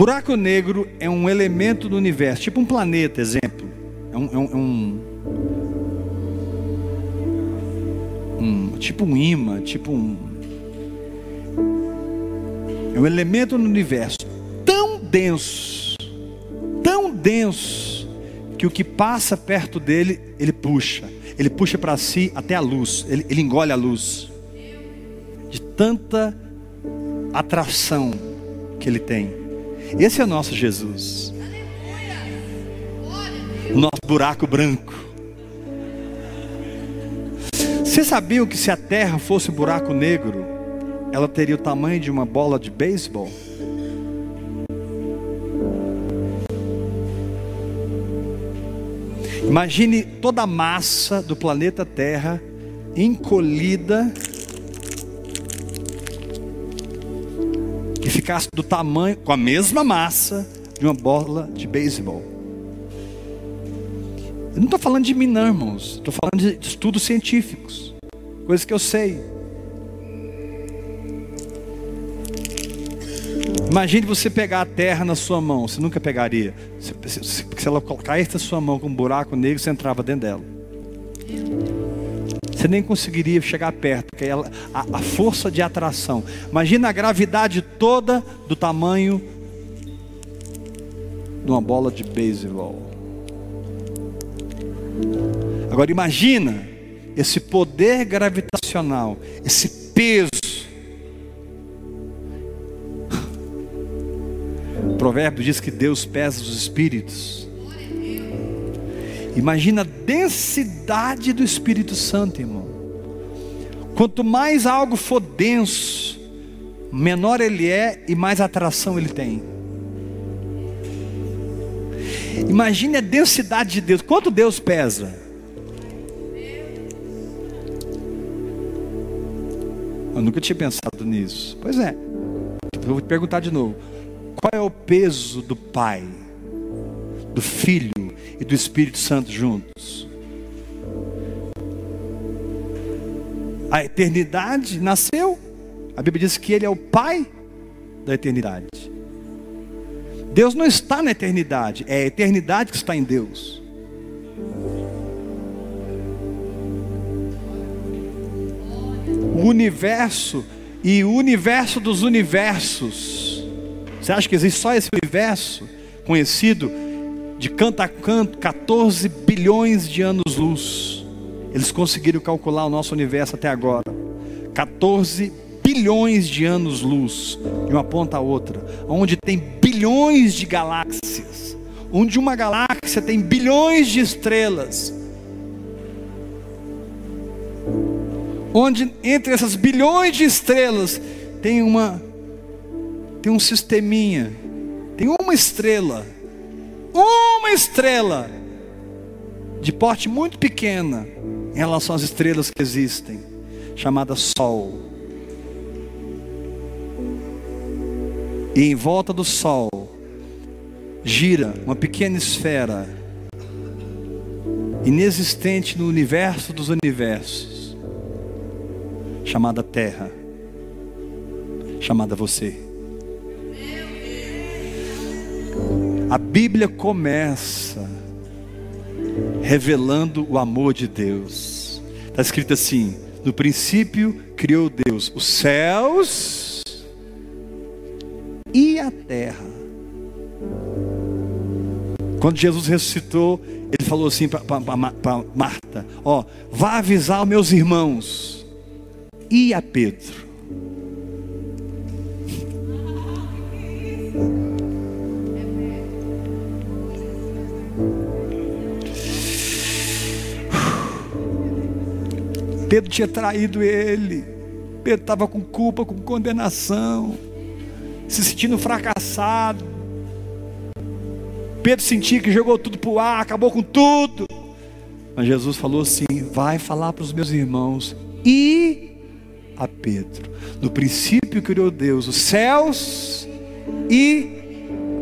Buraco negro é um elemento do universo, tipo um planeta, exemplo. É um, é um, é um, um tipo um imã, tipo um. É um elemento no universo tão denso, tão denso, que o que passa perto dele, ele puxa. Ele puxa para si até a luz, ele, ele engole a luz. De tanta atração que ele tem. Esse é o nosso Jesus. O nosso buraco branco. Você sabia que se a terra fosse um buraco negro, ela teria o tamanho de uma bola de beisebol? Imagine toda a massa do planeta Terra encolhida ficasse do tamanho, com a mesma massa de uma bola de beisebol. Eu não estou falando de mim, não, irmãos. Estou falando de estudos científicos, coisas que eu sei. Imagine você pegar a terra na sua mão, você nunca pegaria. Se, se, ela caísse na sua mão com um buraco negro, você entrava dentro dela. Você nem conseguiria chegar perto, porque ela, a, a força de atração. Imagina a gravidade toda do tamanho de uma bola de beisebol. Agora imagina esse poder gravitacional, esse peso. *laughs* O provérbio diz que Deus pesa os espíritos. Imagina a densidade do Espírito Santo, irmão. Quanto mais algo for denso, menor ele é e mais atração ele tem. Imagine a densidade de Deus. Quanto Deus pesa? Eu nunca tinha pensado nisso. Pois é. Vou te perguntar de novo. Qual é o peso do Pai, do Filho e do Espírito Santo juntos? A eternidade nasceu. A Bíblia diz que Ele é o Pai da eternidade. Deus não está na eternidade, é a eternidade que está em Deus. O universo e o universo dos universos. Você acha que existe só esse universo conhecido de canto a canto, 14 bilhões de anos-luz? Eles conseguiram calcular o nosso universo até agora. 14 bilhões de anos-luz, de uma ponta a outra, onde tem bilhões de galáxias, onde uma galáxia tem bilhões de estrelas, onde entre essas bilhões de estrelas tem uma tem um sisteminha, tem uma estrela, uma estrela de porte muito pequena em relação às estrelas que existem, chamada Sol. E em volta do Sol gira uma pequena esfera inexistente no universo dos universos, chamada Terra, chamada você. A Bíblia começa revelando o amor de Deus. Está escrito assim: no princípio criou Deus os céus e a terra. Quando Jesus ressuscitou, ele falou assim para Marta: Ó, vá avisar os meus irmãos e a Pedro. Pedro tinha traído ele. Pedro estava com culpa, com condenação se sentindo fracassado. Pedro sentia que jogou tudo para o ar, acabou com tudo. Mas Jesus falou assim: vai falar para os meus irmãos e a Pedro. No princípio criou Deus os céus e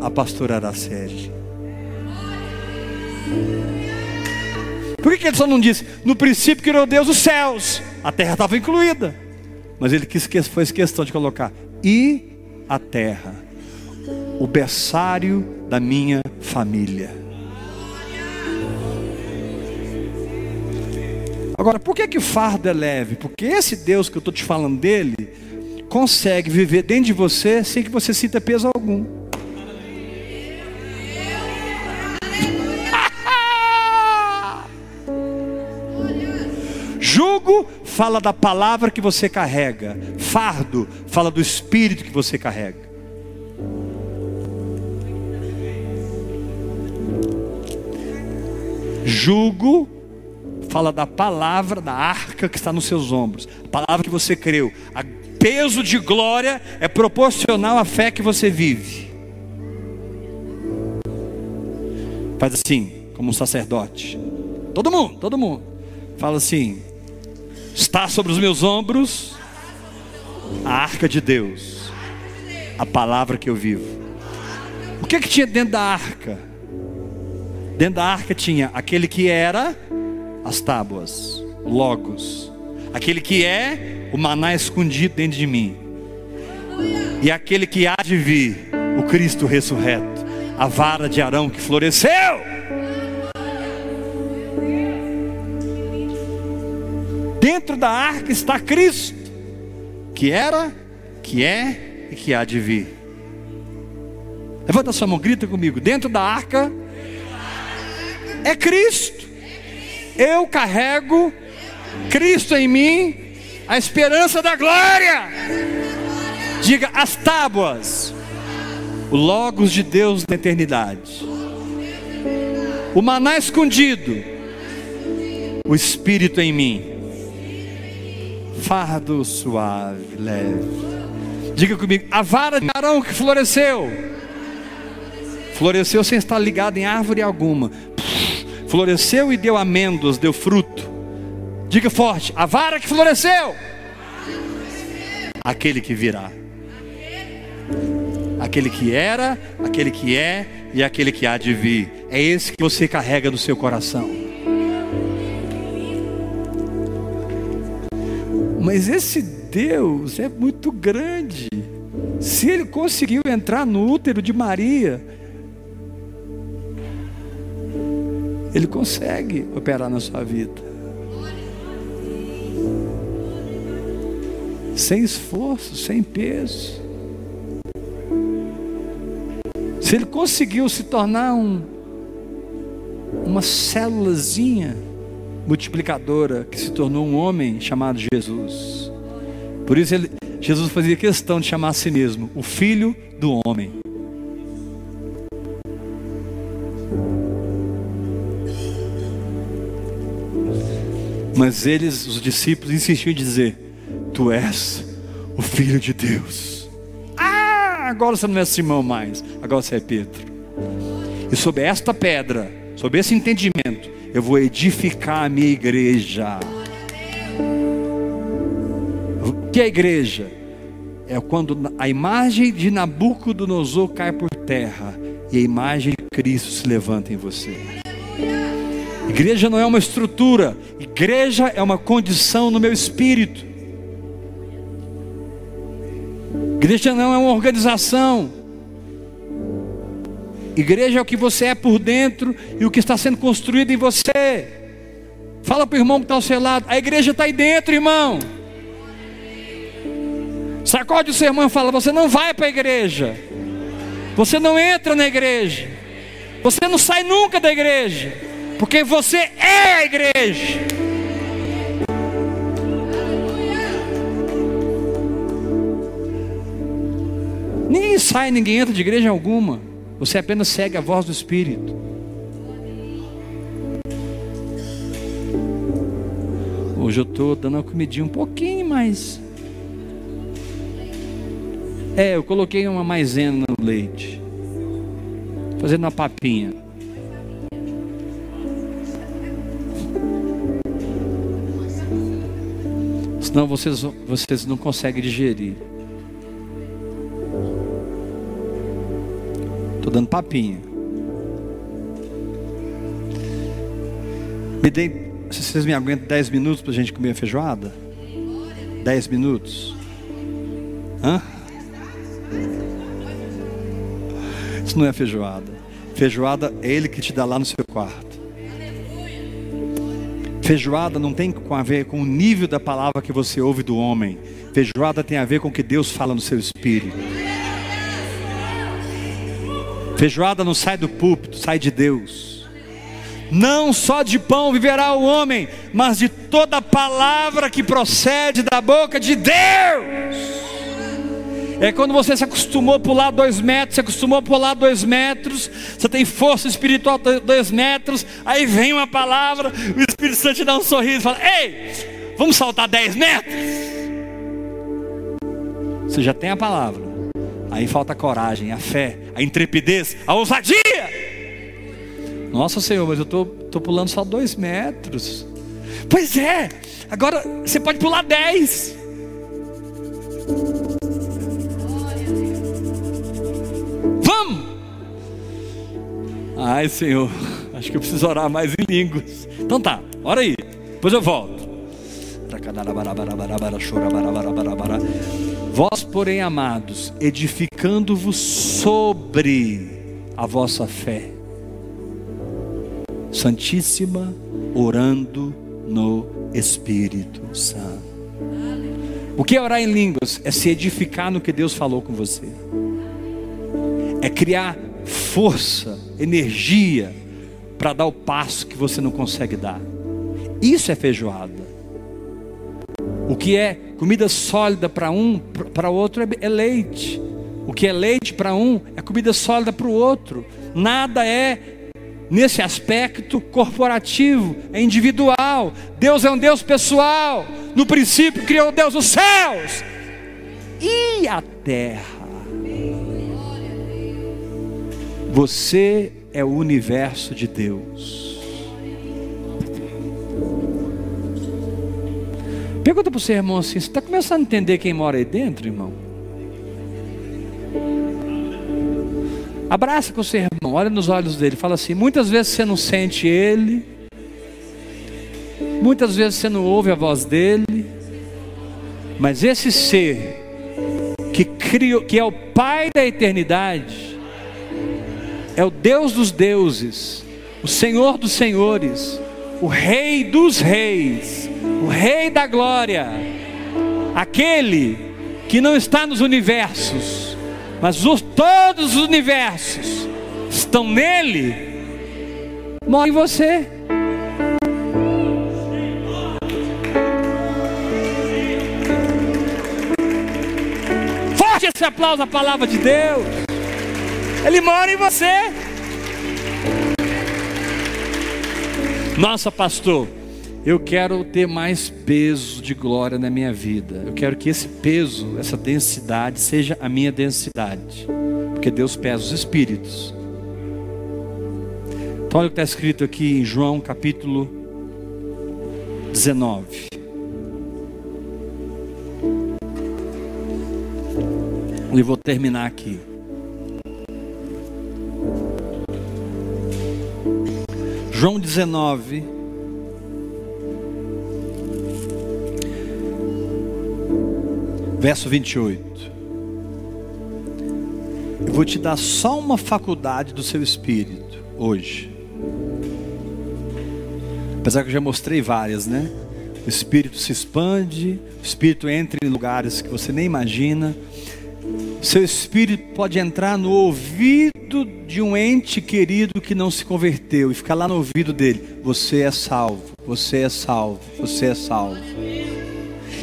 a pastora Araceli. Por que ele só não disse? No princípio criou Deus os céus, a terra estava incluída. Mas ele quis, fez questão de colocar e a terra, o berçário da minha família. Agora, por que, que o fardo é leve? Porque esse Deus que eu estou te falando dele, consegue viver dentro de você sem que você sinta peso algum. Jugo fala da palavra que você carrega, fardo fala do espírito que você carrega. Jugo fala da palavra, da arca que está nos seus ombros, a palavra que você creu. A peso de glória é proporcional à fé que você vive. Faz assim, como um sacerdote. Todo mundo, todo mundo. Fala assim: está sobre os meus ombros a arca de Deus, a palavra que eu vivo. O que, é que tinha dentro da arca? Dentro da arca tinha aquele que era as tábuas, logos, aquele que é o maná escondido dentro de mim, e aquele que há de vir, o Cristo ressurreto, a vara de Arão que floresceu. Da arca está Cristo, que era, que é e que há de vir. Levanta sua mão, grita comigo. Dentro da arca é Cristo. Eu carrego Cristo em mim, a esperança da glória. Diga as tábuas, o Logos de Deus na eternidade, o maná escondido, o Espírito em mim fardo suave, leve. Diga comigo, a vara de Arão que floresceu. Floresceu sem estar ligado em árvore alguma. Floresceu e deu amêndoas, deu fruto. Diga forte, a vara que floresceu. Aquele que virá. Aquele que era, aquele que é e aquele que há de vir. É esse que você carrega no seu coração. Mas esse Deus é muito grande. Se ele conseguiu entrar no útero de Maria, ele consegue operar na sua vida. Sem esforço, sem peso. Se ele conseguiu se tornar um, uma célulazinha multiplicadora que se tornou um homem chamado Jesus. Por isso ele, Jesus fazia questão de chamar a si mesmo o Filho do Homem. Mas eles, os discípulos, insistiam em dizer: Tu és o Filho de Deus. Ah, agora você não é Simão mais, agora você é Pedro. E sobre esta pedra, sobre esse entendimento, eu vou edificar a minha igreja. O que é igreja? É quando a imagem de Nabucodonosor cai por terra e a imagem de Cristo se levanta em você. Igreja não é uma estrutura, igreja é uma condição no meu espírito. Igreja não é uma organização. Igreja é o que você é por dentro e o que está sendo construído em você. Fala para o irmão que está ao seu lado: a igreja está aí dentro, irmão. Sacode o seu irmão e fala: Você não vai para a igreja. Você não entra na igreja. Você não sai nunca da igreja. Porque você é a igreja. Ninguém sai, ninguém entra de igreja alguma. Você apenas segue a voz do Espírito. Hoje eu estou dando uma comidinha um pouquinho mais. É, eu coloquei uma maisena no leite. Fazendo uma papinha. Senão vocês, vocês não conseguem digerir. Estou dando papinha. Me dê, se vocês me aguentam 10 minutos para a gente comer a feijoada? 10 minutos? Hã? Isso não é feijoada. Feijoada é Ele que te dá lá no seu quarto. Feijoada não tem a ver com o nível da palavra que você ouve do homem. Feijoada tem a ver com o que Deus fala no seu espírito. Feijoada não sai do púlpito, sai de Deus. Não só de pão viverá o homem, mas de toda palavra que procede da boca de Deus. É quando você se acostumou a pular dois metros, se acostumou a pular dois metros, você tem força espiritual dois metros, aí vem uma palavra, o Espírito Santo te dá um sorriso e fala: Ei, vamos saltar dez metros. Você já tem a palavra. Aí falta a coragem, a fé, a intrepidez, a ousadia. Nossa Senhor, mas eu estou tô, tô pulando só dois metros. Pois é, agora você pode pular dez. Vamos! Ai Senhor, acho que eu preciso orar mais em línguas. Então tá, ora aí, depois eu volto. Vós, porém, amados, edificando-vos sobre a vossa fé, Santíssima, orando no Espírito Santo. O que é orar em línguas? É se edificar no que Deus falou com você, é criar força, energia, para dar o passo que você não consegue dar. Isso é feijoada. O que é comida sólida para um, para outro é leite. O que é leite para um é comida sólida para o outro. Nada é nesse aspecto corporativo, é individual. Deus é um Deus pessoal. No princípio criou Deus os céus. e a terra. Você é o universo de Deus. Pergunta para o seu irmão assim: você está começando a entender quem mora aí dentro, irmão? Abraça com o seu irmão, olha nos olhos dele, fala assim: muitas vezes você não sente ele, muitas vezes você não ouve a voz dele, mas esse ser que criou, que é o Pai da eternidade, é o Deus dos deuses, o Senhor dos senhores, o Rei dos reis, o Rei da glória, aquele que não está nos universos, mas os, todos os universos estão nele, mora em você. Forte esse aplauso à palavra de Deus. Ele mora em você. Nossa, pastor, eu quero ter mais peso de glória na minha vida. Eu quero que esse peso, essa densidade, seja a minha densidade. Porque Deus pesa os espíritos. Então, olha o que está escrito aqui em João capítulo 19. E vou terminar aqui. João 19. Verso 28. Eu vou te dar só uma faculdade do seu espírito hoje. Apesar que eu já mostrei várias, né? O espírito se expande, o espírito entra em lugares que você nem imagina. Seu espírito pode entrar no ouvido de um ente querido que não se converteu e ficar lá no ouvido dele: Você é salvo, você é salvo, você é salvo.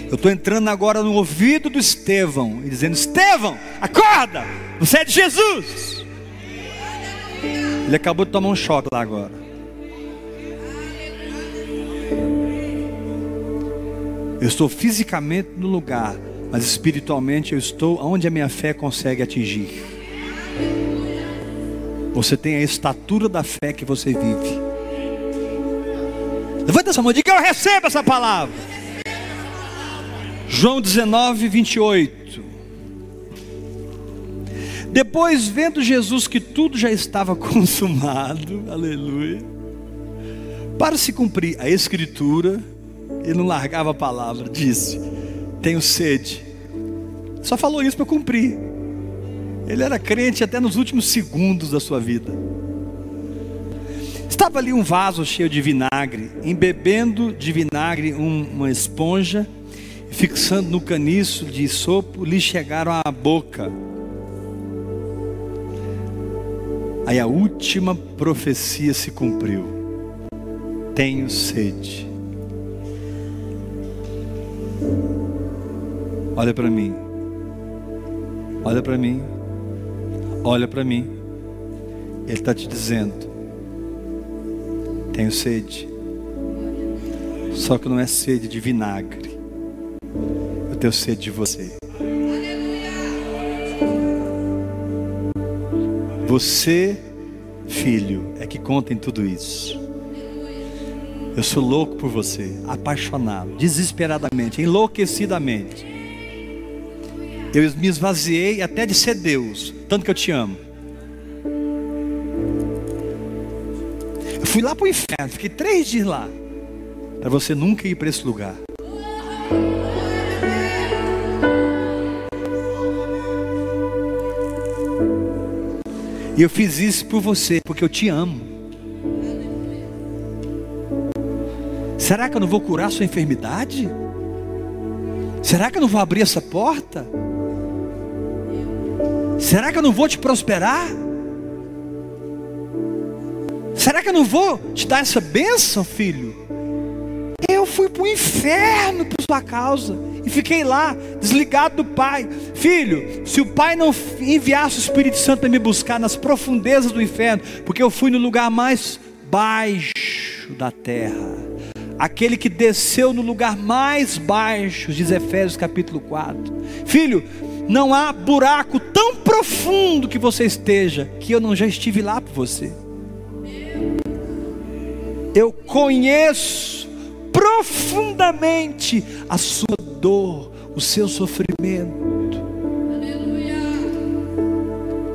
Eu estou entrando agora no ouvido do Estevão e dizendo: Estevão, acorda, você é de Jesus. Ele acabou de tomar um choque lá agora. Eu estou fisicamente no lugar mas espiritualmente eu estou onde a minha fé consegue atingir. Você tem a estatura da fé que você vive. Levanta essa mão, diga eu recebo essa palavra. João 19, 28. Depois, vendo Jesus que tudo já estava *laughs* consumado, aleluia, para se cumprir a Escritura, ele não largava a palavra, disse: tenho sede. Só falou isso para cumprir. Ele era crente até nos últimos segundos da sua vida. Estava ali um vaso cheio de vinagre, embebendo de vinagre uma esponja, fixando no caniço de sopo, lhe chegaram à boca. Aí a última profecia se cumpriu. Tenho sede. Olha para mim. Olha para mim. Olha para mim. Ele está te dizendo: Tenho sede. Só que não é sede de vinagre. Eu tenho sede de você. Você, filho, é que conta em tudo isso. Eu sou louco por você, apaixonado, desesperadamente, enlouquecidamente. Eu me esvaziei até de ser Deus, tanto que eu te amo. Eu fui lá para o inferno, fiquei três dias lá, para você nunca ir para esse lugar. E eu fiz isso por você, porque eu te amo. Será que eu não vou curar sua enfermidade? Será que eu não vou abrir essa porta? Será que eu não vou te prosperar? Será que eu não vou te dar essa bênção, filho? Eu fui para o inferno por sua causa e fiquei lá, desligado do Pai. Filho, se o Pai não enviasse o Espírito Santo para me buscar nas profundezas do inferno, porque eu fui no lugar mais baixo da terra, aquele que desceu no lugar mais baixo, diz Efésios capítulo 4. Filho, Não há buraco tão profundo que você esteja que eu não já estive lá por você. Eu conheço profundamente a sua dor, o seu sofrimento.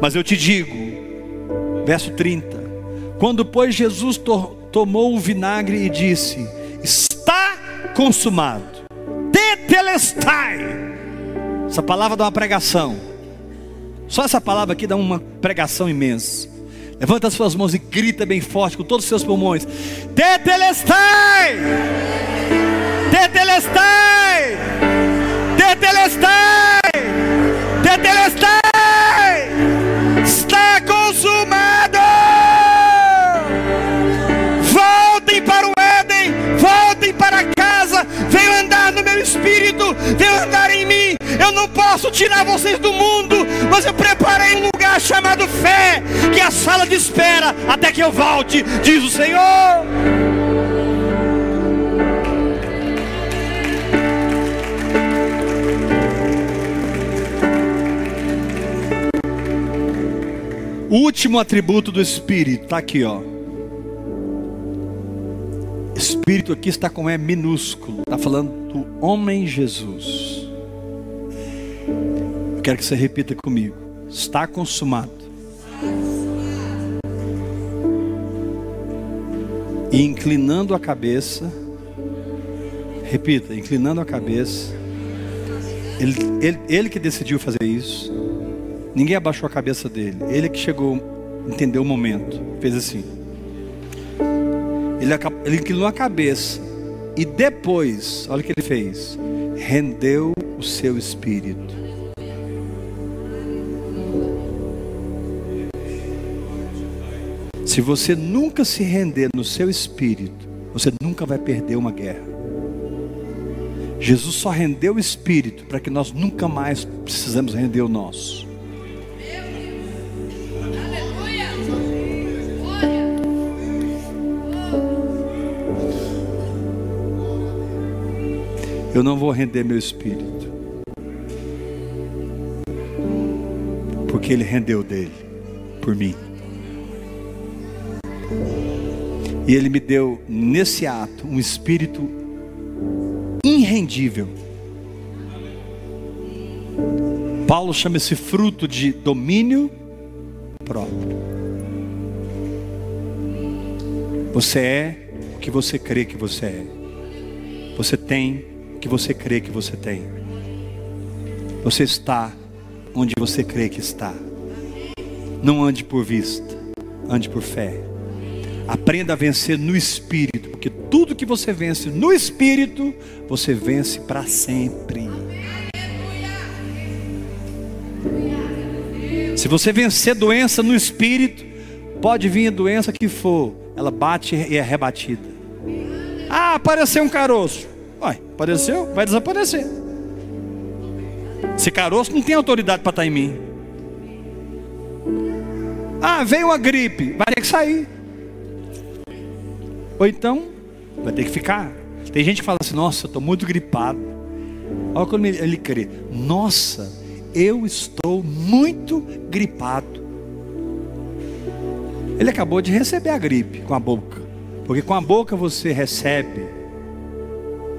Mas eu te digo, verso 30: quando, pois, Jesus to tomou o vinagre e disse: Está consumado, tetelestai. Essa palavra dá uma pregação. Só essa palavra aqui dá uma pregação imensa. Levanta as suas mãos e grita bem forte com todos os seus pulmões: Tetelestai! Tetelestai! Tetelestai! Tetelestai! Está consumado! Voltem para o Éden, voltem para casa, venham andar no meu espírito, venham andar em mim. Eu não posso tirar vocês do mundo, mas eu preparei um lugar chamado fé, que é a sala de espera até que eu volte, diz o Senhor. O último atributo do Espírito está aqui, ó. Espírito aqui está com E minúsculo. Está falando do homem Jesus. Eu quero que você repita comigo. Está consumado. E inclinando a cabeça. Repita, inclinando a cabeça. Ele, ele, ele que decidiu fazer isso. Ninguém abaixou a cabeça dele. Ele que chegou, entendeu o momento. Fez assim. Ele, ele inclinou a cabeça. E depois, olha o que ele fez: rendeu o seu espírito. Se você nunca se render no seu espírito, você nunca vai perder uma guerra. Jesus só rendeu o espírito para que nós nunca mais precisamos render o nosso. Eu não vou render meu espírito. Porque ele rendeu dele por mim. E ele me deu nesse ato um espírito irrendível. Paulo chama esse fruto de domínio próprio. Você é o que você crê que você é. Você tem que você crê que você tem. Você está onde você crê que está. Não ande por vista, ande por fé. Aprenda a vencer no espírito, porque tudo que você vence no espírito, você vence para sempre. Se você vencer doença no espírito, pode vir a doença que for, ela bate e é rebatida. Ah, apareceu um caroço. Vai, apareceu, vai desaparecer. Esse caroço não tem autoridade para estar em mim. Ah, veio uma gripe, vai ter que sair. Ou então, vai ter que ficar. Tem gente que fala assim: Nossa, eu estou muito gripado. Olha como ele, crê: Nossa, eu estou muito gripado. Ele acabou de receber a gripe com a boca. Porque com a boca você recebe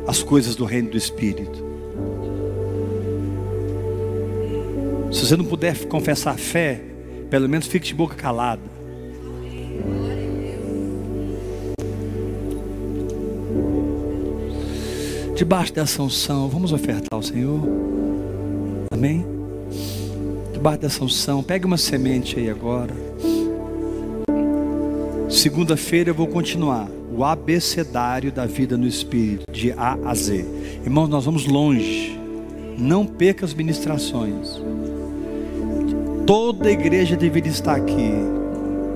as coisas do reino do Espírito. Se você não puder confessar fé, pelo menos fique de boca calada. Debaixo dessa unção, vamos ofertar ao Senhor. Amém? Debaixo dessa unção, pegue uma semente aí agora. Segunda-feira eu vou continuar o abecedário da vida no Espírito, de A a Z. Irmãos, nós vamos longe. Não perca as ministrações. Toda a igreja deveria estar aqui.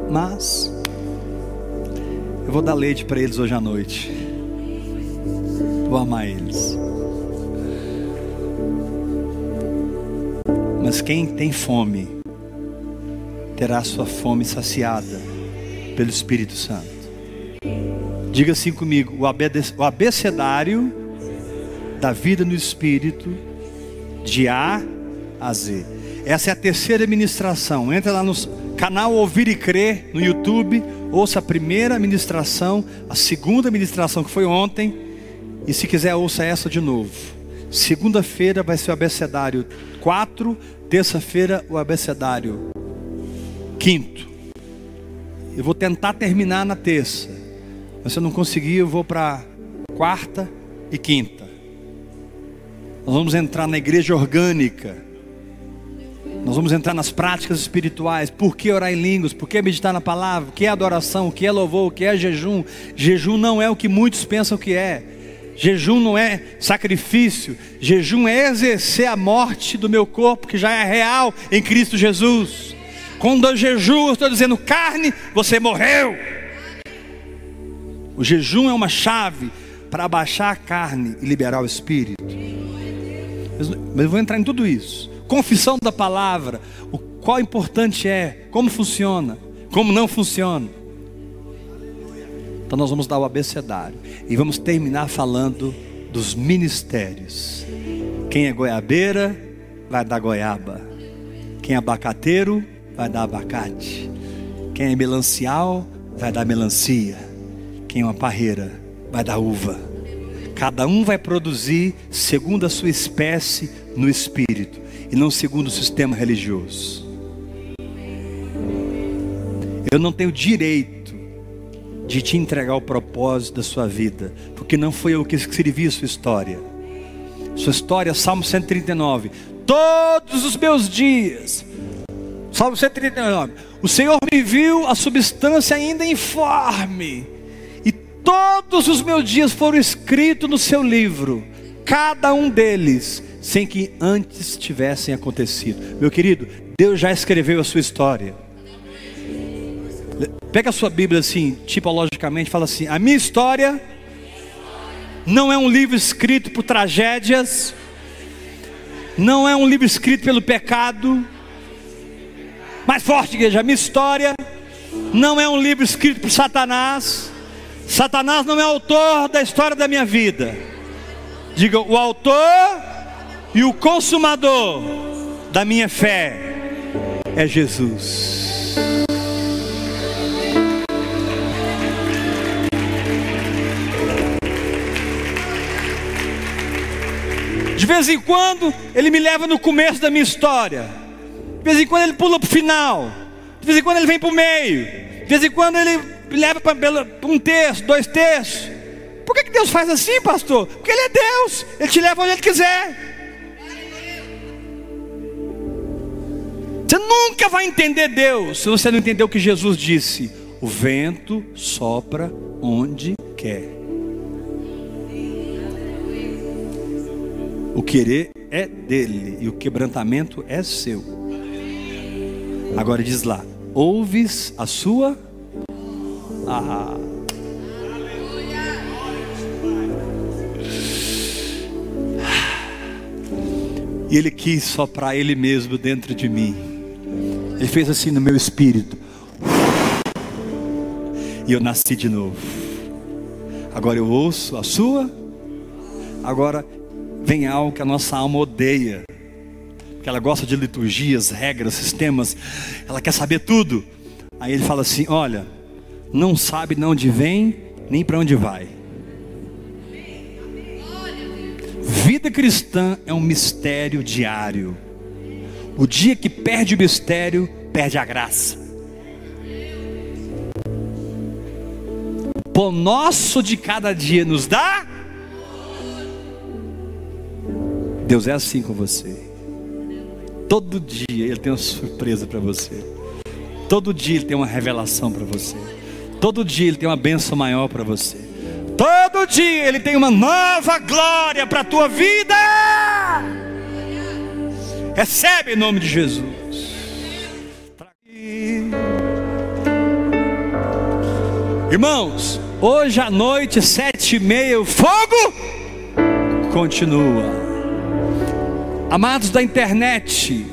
Mas eu vou dar leite para eles hoje à noite. Vou amar eles. Mas quem tem fome terá sua fome saciada pelo Espírito Santo. Diga assim comigo: o abecedário da vida no Espírito, de A a Z. Essa é a terceira ministração. Entra lá no canal Ouvir e Crer no YouTube, ouça a primeira ministração, a segunda ministração que foi ontem, e se quiser ouça essa de novo. Segunda-feira vai ser o abecedário 4, terça-feira o abecedário quinto. Eu vou tentar terminar na terça. Mas se eu não conseguir, eu vou para quarta e quinta. Nós vamos entrar na igreja orgânica. Nós vamos entrar nas práticas espirituais. Por que orar em línguas? Por que meditar na palavra? O que é adoração? O que é louvor? O que é jejum? Jejum não é o que muitos pensam que é. Jejum não é sacrifício. Jejum é exercer a morte do meu corpo, que já é real em Cristo Jesus. Quando eu jejuo, eu estou dizendo carne, você morreu. O jejum é uma chave para abaixar a carne e liberar o espírito. Mas eu vou entrar em tudo isso. Confissão da palavra, o qual importante é, como funciona, como não funciona. Então nós vamos dar o abecedário e vamos terminar falando dos ministérios. Quem é goiabeira vai dar goiaba. Quem é abacateiro vai dar abacate. Quem é melancial vai dar melancia. Quem é uma parreira vai dar uva. Cada um vai produzir segundo a sua espécie no espírito e não segundo o sistema religioso. Eu não tenho direito de te entregar o propósito da sua vida, porque não foi eu que escrevi a sua história. Sua história, Salmo 139. Todos os meus dias Salmo 139. O Senhor me viu a substância ainda informe, e todos os meus dias foram escritos no seu livro, cada um deles, sem que antes tivessem acontecido. Meu querido, Deus já escreveu a sua história. Pega a sua Bíblia assim, tipologicamente, fala assim: a minha história não é um livro escrito por tragédias, não é um livro escrito pelo pecado, mais forte, igreja. A minha história não é um livro escrito por Satanás. Satanás não é autor da história da minha vida. Diga, o autor e o consumador da minha fé é Jesus. De vez em quando, ele me leva no começo da minha história. De vez em quando ele pula para o final. De vez em quando ele vem para o meio. De vez em quando ele leva para um terço, dois terços. Por que, que Deus faz assim, pastor? Porque Ele é Deus. Ele te leva onde Ele quiser. Você nunca vai entender Deus se você não entender o que Jesus disse. O vento sopra onde quer. O querer é dele e o quebrantamento é seu. Agora diz lá: ouves a sua. Ah. E ele quis soprar ele mesmo dentro de mim. Ele fez assim no meu espírito. E eu nasci de novo. Agora eu ouço a sua. Agora vem algo que a nossa alma odeia que ela gosta de liturgias, regras, sistemas, ela quer saber tudo. Aí ele fala assim: Olha, não sabe de onde vem, nem para onde vai. Vida cristã é um mistério diário. O dia que perde o mistério, perde a graça. Pão nosso de cada dia nos dá. Deus é assim com você. Todo dia Ele tem uma surpresa para você. Todo dia Ele tem uma revelação para você. Todo dia Ele tem uma benção maior para você. Todo dia Ele tem uma nova glória para a tua vida. Recebe em nome de Jesus. Irmãos, hoje à noite, sete e meia, o fogo continua. Amados da internet,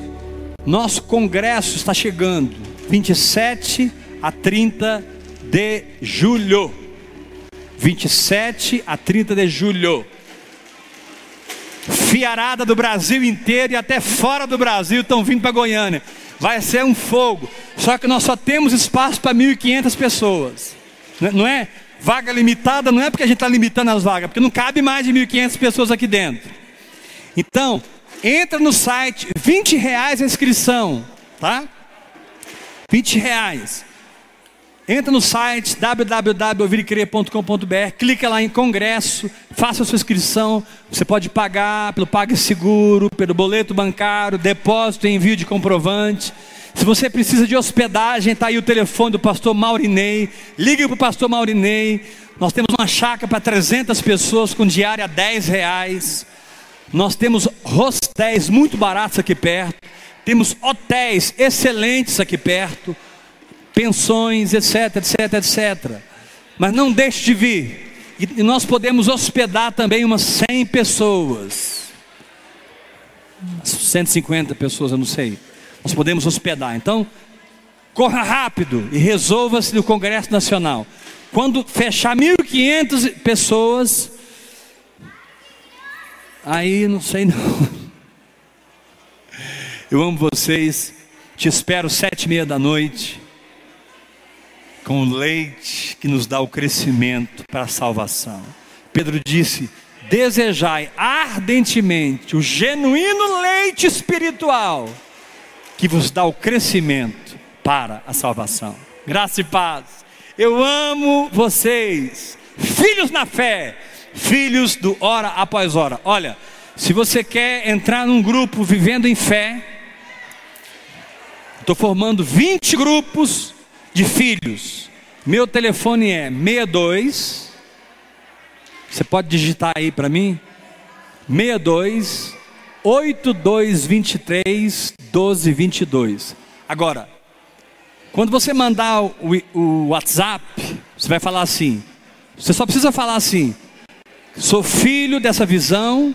nosso congresso está chegando, 27 a 30 de julho. 27 a 30 de julho. Fiarada do Brasil inteiro e até fora do Brasil estão vindo para Goiânia. Vai ser um fogo. Só que nós só temos espaço para 1.500 pessoas. Não é? Vaga limitada não é porque a gente está limitando as vagas, porque não cabe mais de 1.500 pessoas aqui dentro. Então, entra no site, 20 reais a inscrição, tá? 20 reais. Entra no site www.ouvircrer.com.br, clica lá em congresso, faça a sua inscrição. Você pode pagar pelo PagSeguro, pelo boleto bancário, depósito e envio de comprovante. Se você precisa de hospedagem, está aí o telefone do pastor Maurinei. Ligue para o pastor Maurinei. Nós temos uma chácara para 300 pessoas com diária 10 reais. Nós temos hostéis muito baratos aqui perto. Temos hotéis excelentes aqui perto pensões, etc, etc, etc. Mas não deixe de vir. E nós podemos hospedar também umas 100 pessoas. 150 pessoas, eu não sei. Nós podemos hospedar. Então, corra rápido e resolva-se no Congresso Nacional. Quando fechar 1.500 pessoas, aí não sei não. Eu amo vocês. Te espero sete e meia da noite com o leite que nos dá o crescimento para a salvação. Pedro disse: desejai ardentemente o genuíno leite espiritual que vos dá o crescimento para a salvação. Graça e paz. Eu amo vocês, filhos na fé, filhos do hora após hora. Olha, se você quer entrar num grupo vivendo em fé, estou formando 20 grupos de filhos. Meu telefone é 62. Você pode digitar aí para mim? 62 8223 1222. Agora, quando você mandar o, o WhatsApp, você vai falar assim. Você só precisa falar assim: sou filho dessa visão.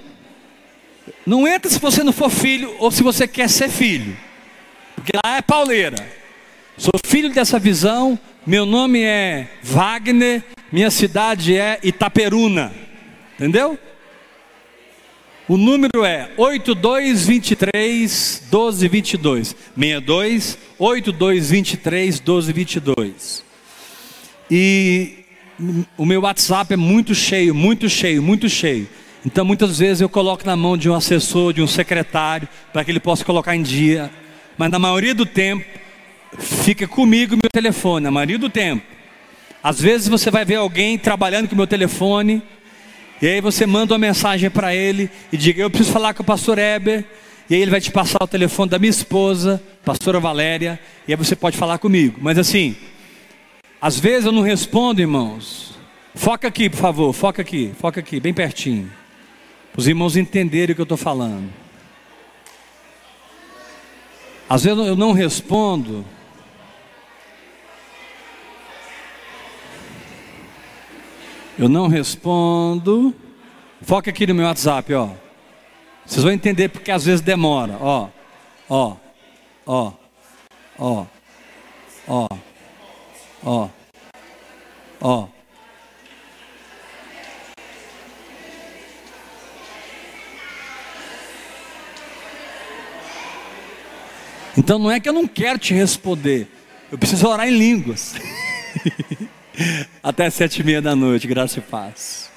Não entra se você não for filho ou se você quer ser filho, porque lá é pauleira. Sou filho dessa visão. Meu nome é Wagner. Minha cidade é Itaperuna. Entendeu? O número é 8223 1222. 62 8223 1222. E o meu WhatsApp é muito cheio, muito cheio, muito cheio. Então muitas vezes eu coloco na mão de um assessor, de um secretário, para que ele possa colocar em dia. Mas na maioria do tempo fica comigo meu telefone, a maioria do tempo. Às vezes você vai ver alguém trabalhando com meu telefone, e aí você manda uma mensagem para ele e diga: Eu preciso falar com o pastor Eber. E aí ele vai te passar o telefone da minha esposa, pastora Valéria, e aí você pode falar comigo. Mas assim, às vezes eu não respondo, irmãos. Foca aqui, por favor, foca aqui, foca aqui, bem pertinho. Os irmãos entenderem o que eu estou falando. Às vezes eu não respondo Eu não respondo. Foca aqui no meu WhatsApp, ó. Vocês vão entender porque às vezes demora, ó. Ó. Ó. Ó. Ó. Ó. Ó. Então não é que eu não quero te responder, eu preciso orar em línguas. *laughs* Até sete e meia da noite, graça e paz.